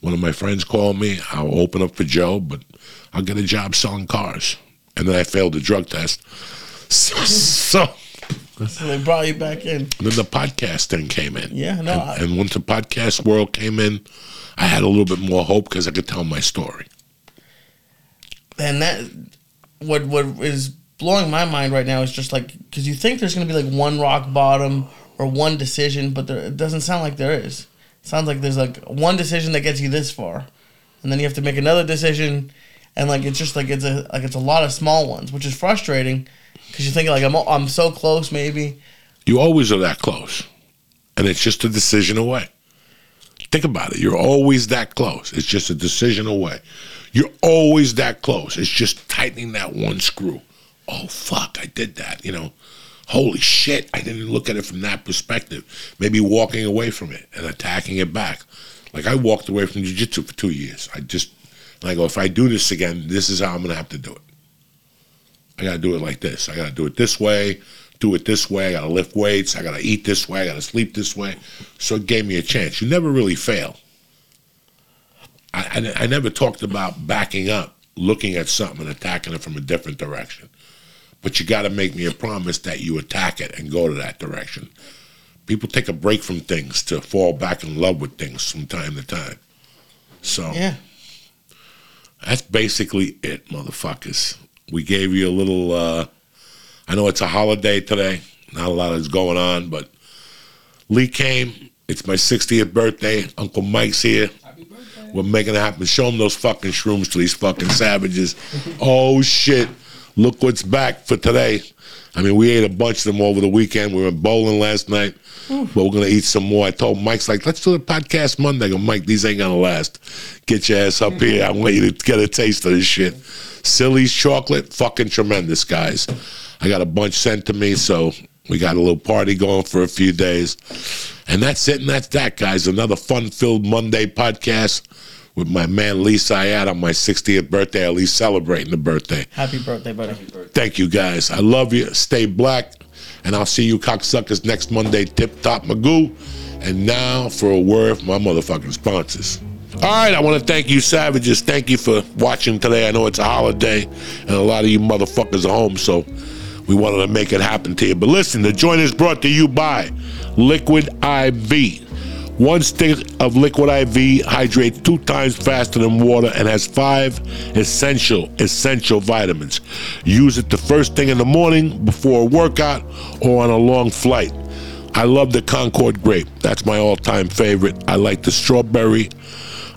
one of my friends call me. I'll open up for Joe, but I'll get a job selling cars. And then I failed the drug test. So, so
So they brought you back in.
then the podcast thing came in.
Yeah, no,
And,
I-
and once the podcast world came in, I had a little bit more hope because I could tell my story.
And that what what is blowing my mind right now is just like because you think there's gonna be like one rock bottom or one decision, but there, it doesn't sound like there is. It sounds like there's like one decision that gets you this far, and then you have to make another decision, and like it's just like it's a like it's a lot of small ones, which is frustrating. Because you think like I'm I'm so close, maybe.
You always are that close. And it's just a decision away. Think about it. You're always that close. It's just a decision away. You're always that close. It's just tightening that one screw. Oh, fuck, I did that. You know, holy shit, I didn't look at it from that perspective. Maybe walking away from it and attacking it back. Like I walked away from jiu jitsu for two years. I just, and I go, if I do this again, this is how I'm going to have to do it. I got to do it like this. I got to do it this way, do it this way. I got to lift weights. I got to eat this way. I got to sleep this way. So it gave me a chance. You never really fail. I, I, I never talked about backing up, looking at something and attacking it from a different direction. But you got to make me a promise that you attack it and go to that direction. People take a break from things to fall back in love with things from time to time. So
Yeah.
that's basically it, motherfuckers. We gave you a little. Uh, I know it's a holiday today. Not a lot is going on, but Lee came. It's my 60th birthday. Uncle Mike's here. We're making it happen. Show them those fucking shrooms to these fucking savages. oh shit! Look what's back for today. I mean, we ate a bunch of them over the weekend. We went bowling last night, but we're gonna eat some more. I told Mike's like, let's do the podcast Monday. I go, Mike, these ain't gonna last. Get your ass up here. I want you to get a taste of this shit. Silly's chocolate, fucking tremendous, guys. I got a bunch sent to me, so we got a little party going for a few days. And that's it, and that's that, guys. Another fun filled Monday podcast with my man Lee Syatt on my 60th birthday, at least celebrating the birthday.
Happy birthday, buddy.
Thank you, guys. I love you. Stay black. And I'll see you cocksuckers next Monday, Tip Top Magoo. And now for a word from my motherfucking sponsors. All right, I want to thank you, Savages. Thank you for watching today. I know it's a holiday, and a lot of you motherfuckers are home, so we wanted to make it happen to you. But listen, the joint is brought to you by Liquid IV. One stick of liquid IV hydrates two times faster than water and has five essential, essential vitamins. Use it the first thing in the morning before a workout or on a long flight. I love the Concord grape. That's my all time favorite. I like the strawberry.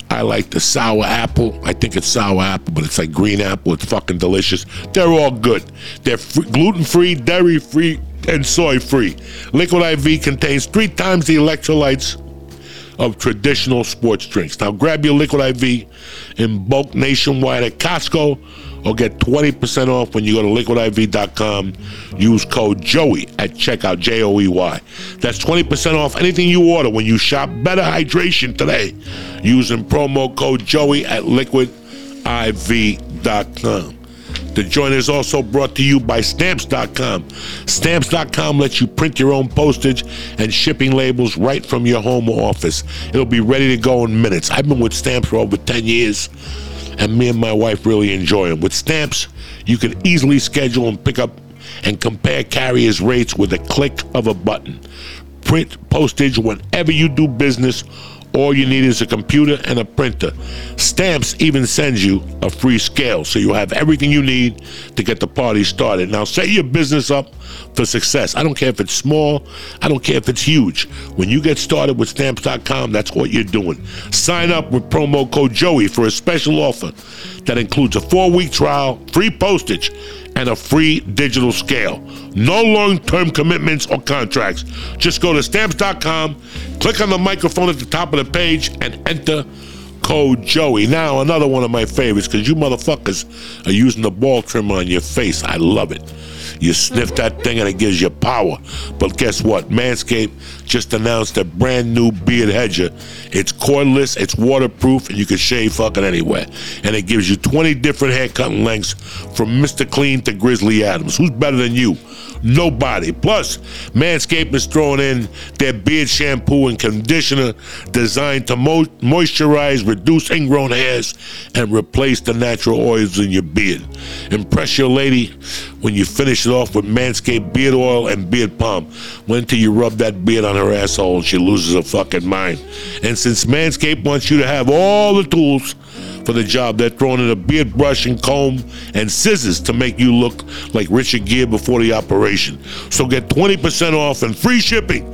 I like the sour apple. I think it's sour apple, but it's like green apple. It's fucking delicious. They're all good. They're gluten free, dairy free, and soy free. Liquid IV contains three times the electrolytes of traditional sports drinks. Now grab your Liquid IV in bulk nationwide at Costco or get 20% off when you go to liquidiv.com. Use code JOEY at checkout, J O E Y. That's 20% off anything you order when you shop Better Hydration today using promo code JOEY at liquidiv.com. The joint is also brought to you by Stamps.com. Stamps.com lets you print your own postage and shipping labels right from your home or office. It'll be ready to go in minutes. I've been with Stamps for over 10 years, and me and my wife really enjoy them. With Stamps, you can easily schedule and pick up and compare carriers' rates with a click of a button. Print postage whenever you do business all you need is a computer and a printer. Stamps even sends you a free scale, so you have everything you need to get the party started. Now, set your business up for success. I don't care if it's small, I don't care if it's huge. When you get started with stamps.com, that's what you're doing. Sign up with promo code Joey for a special offer that includes a four week trial, free postage, and a free digital scale. No long term commitments or contracts. Just go to stamps.com, click on the microphone at the top of the page, and enter code Joey. Now, another one of my favorites because you motherfuckers are using the ball trimmer on your face. I love it. You sniff that thing and it gives you power. But guess what? Manscaped just announced a brand new beard hedger. It's cordless, it's waterproof, and you can shave fucking anywhere. And it gives you 20 different hair cutting lengths from Mr. Clean to Grizzly Adams. Who's better than you? Nobody. Plus, Manscaped is throwing in their beard shampoo and conditioner designed to mo- moisturize, reduce ingrown hairs, and replace the natural oils in your beard. Impress your lady when you finish it off with Manscaped beard oil and beard balm. Wait until you rub that beard on her asshole and she loses her fucking mind. And since Manscaped wants you to have all the tools for the job. They're throwing in a beard brush and comb and scissors to make you look like Richard Gere before the operation. So get 20% off and free shipping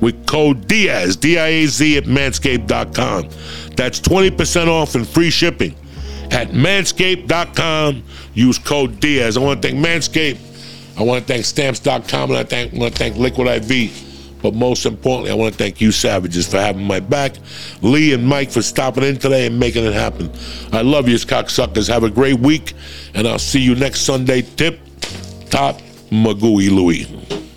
with code DIAZ, D-I-A-Z at manscaped.com. That's 20% off and free shipping at manscaped.com. Use code Diaz. I want to thank Manscaped I want to thank Stamps.com and I thank, want to thank Liquid IV. But most importantly, I want to thank you, Savages, for having my back. Lee and Mike for stopping in today and making it happen. I love you, cocksuckers. Have a great week, and I'll see you next Sunday. Tip top Magooey Louie.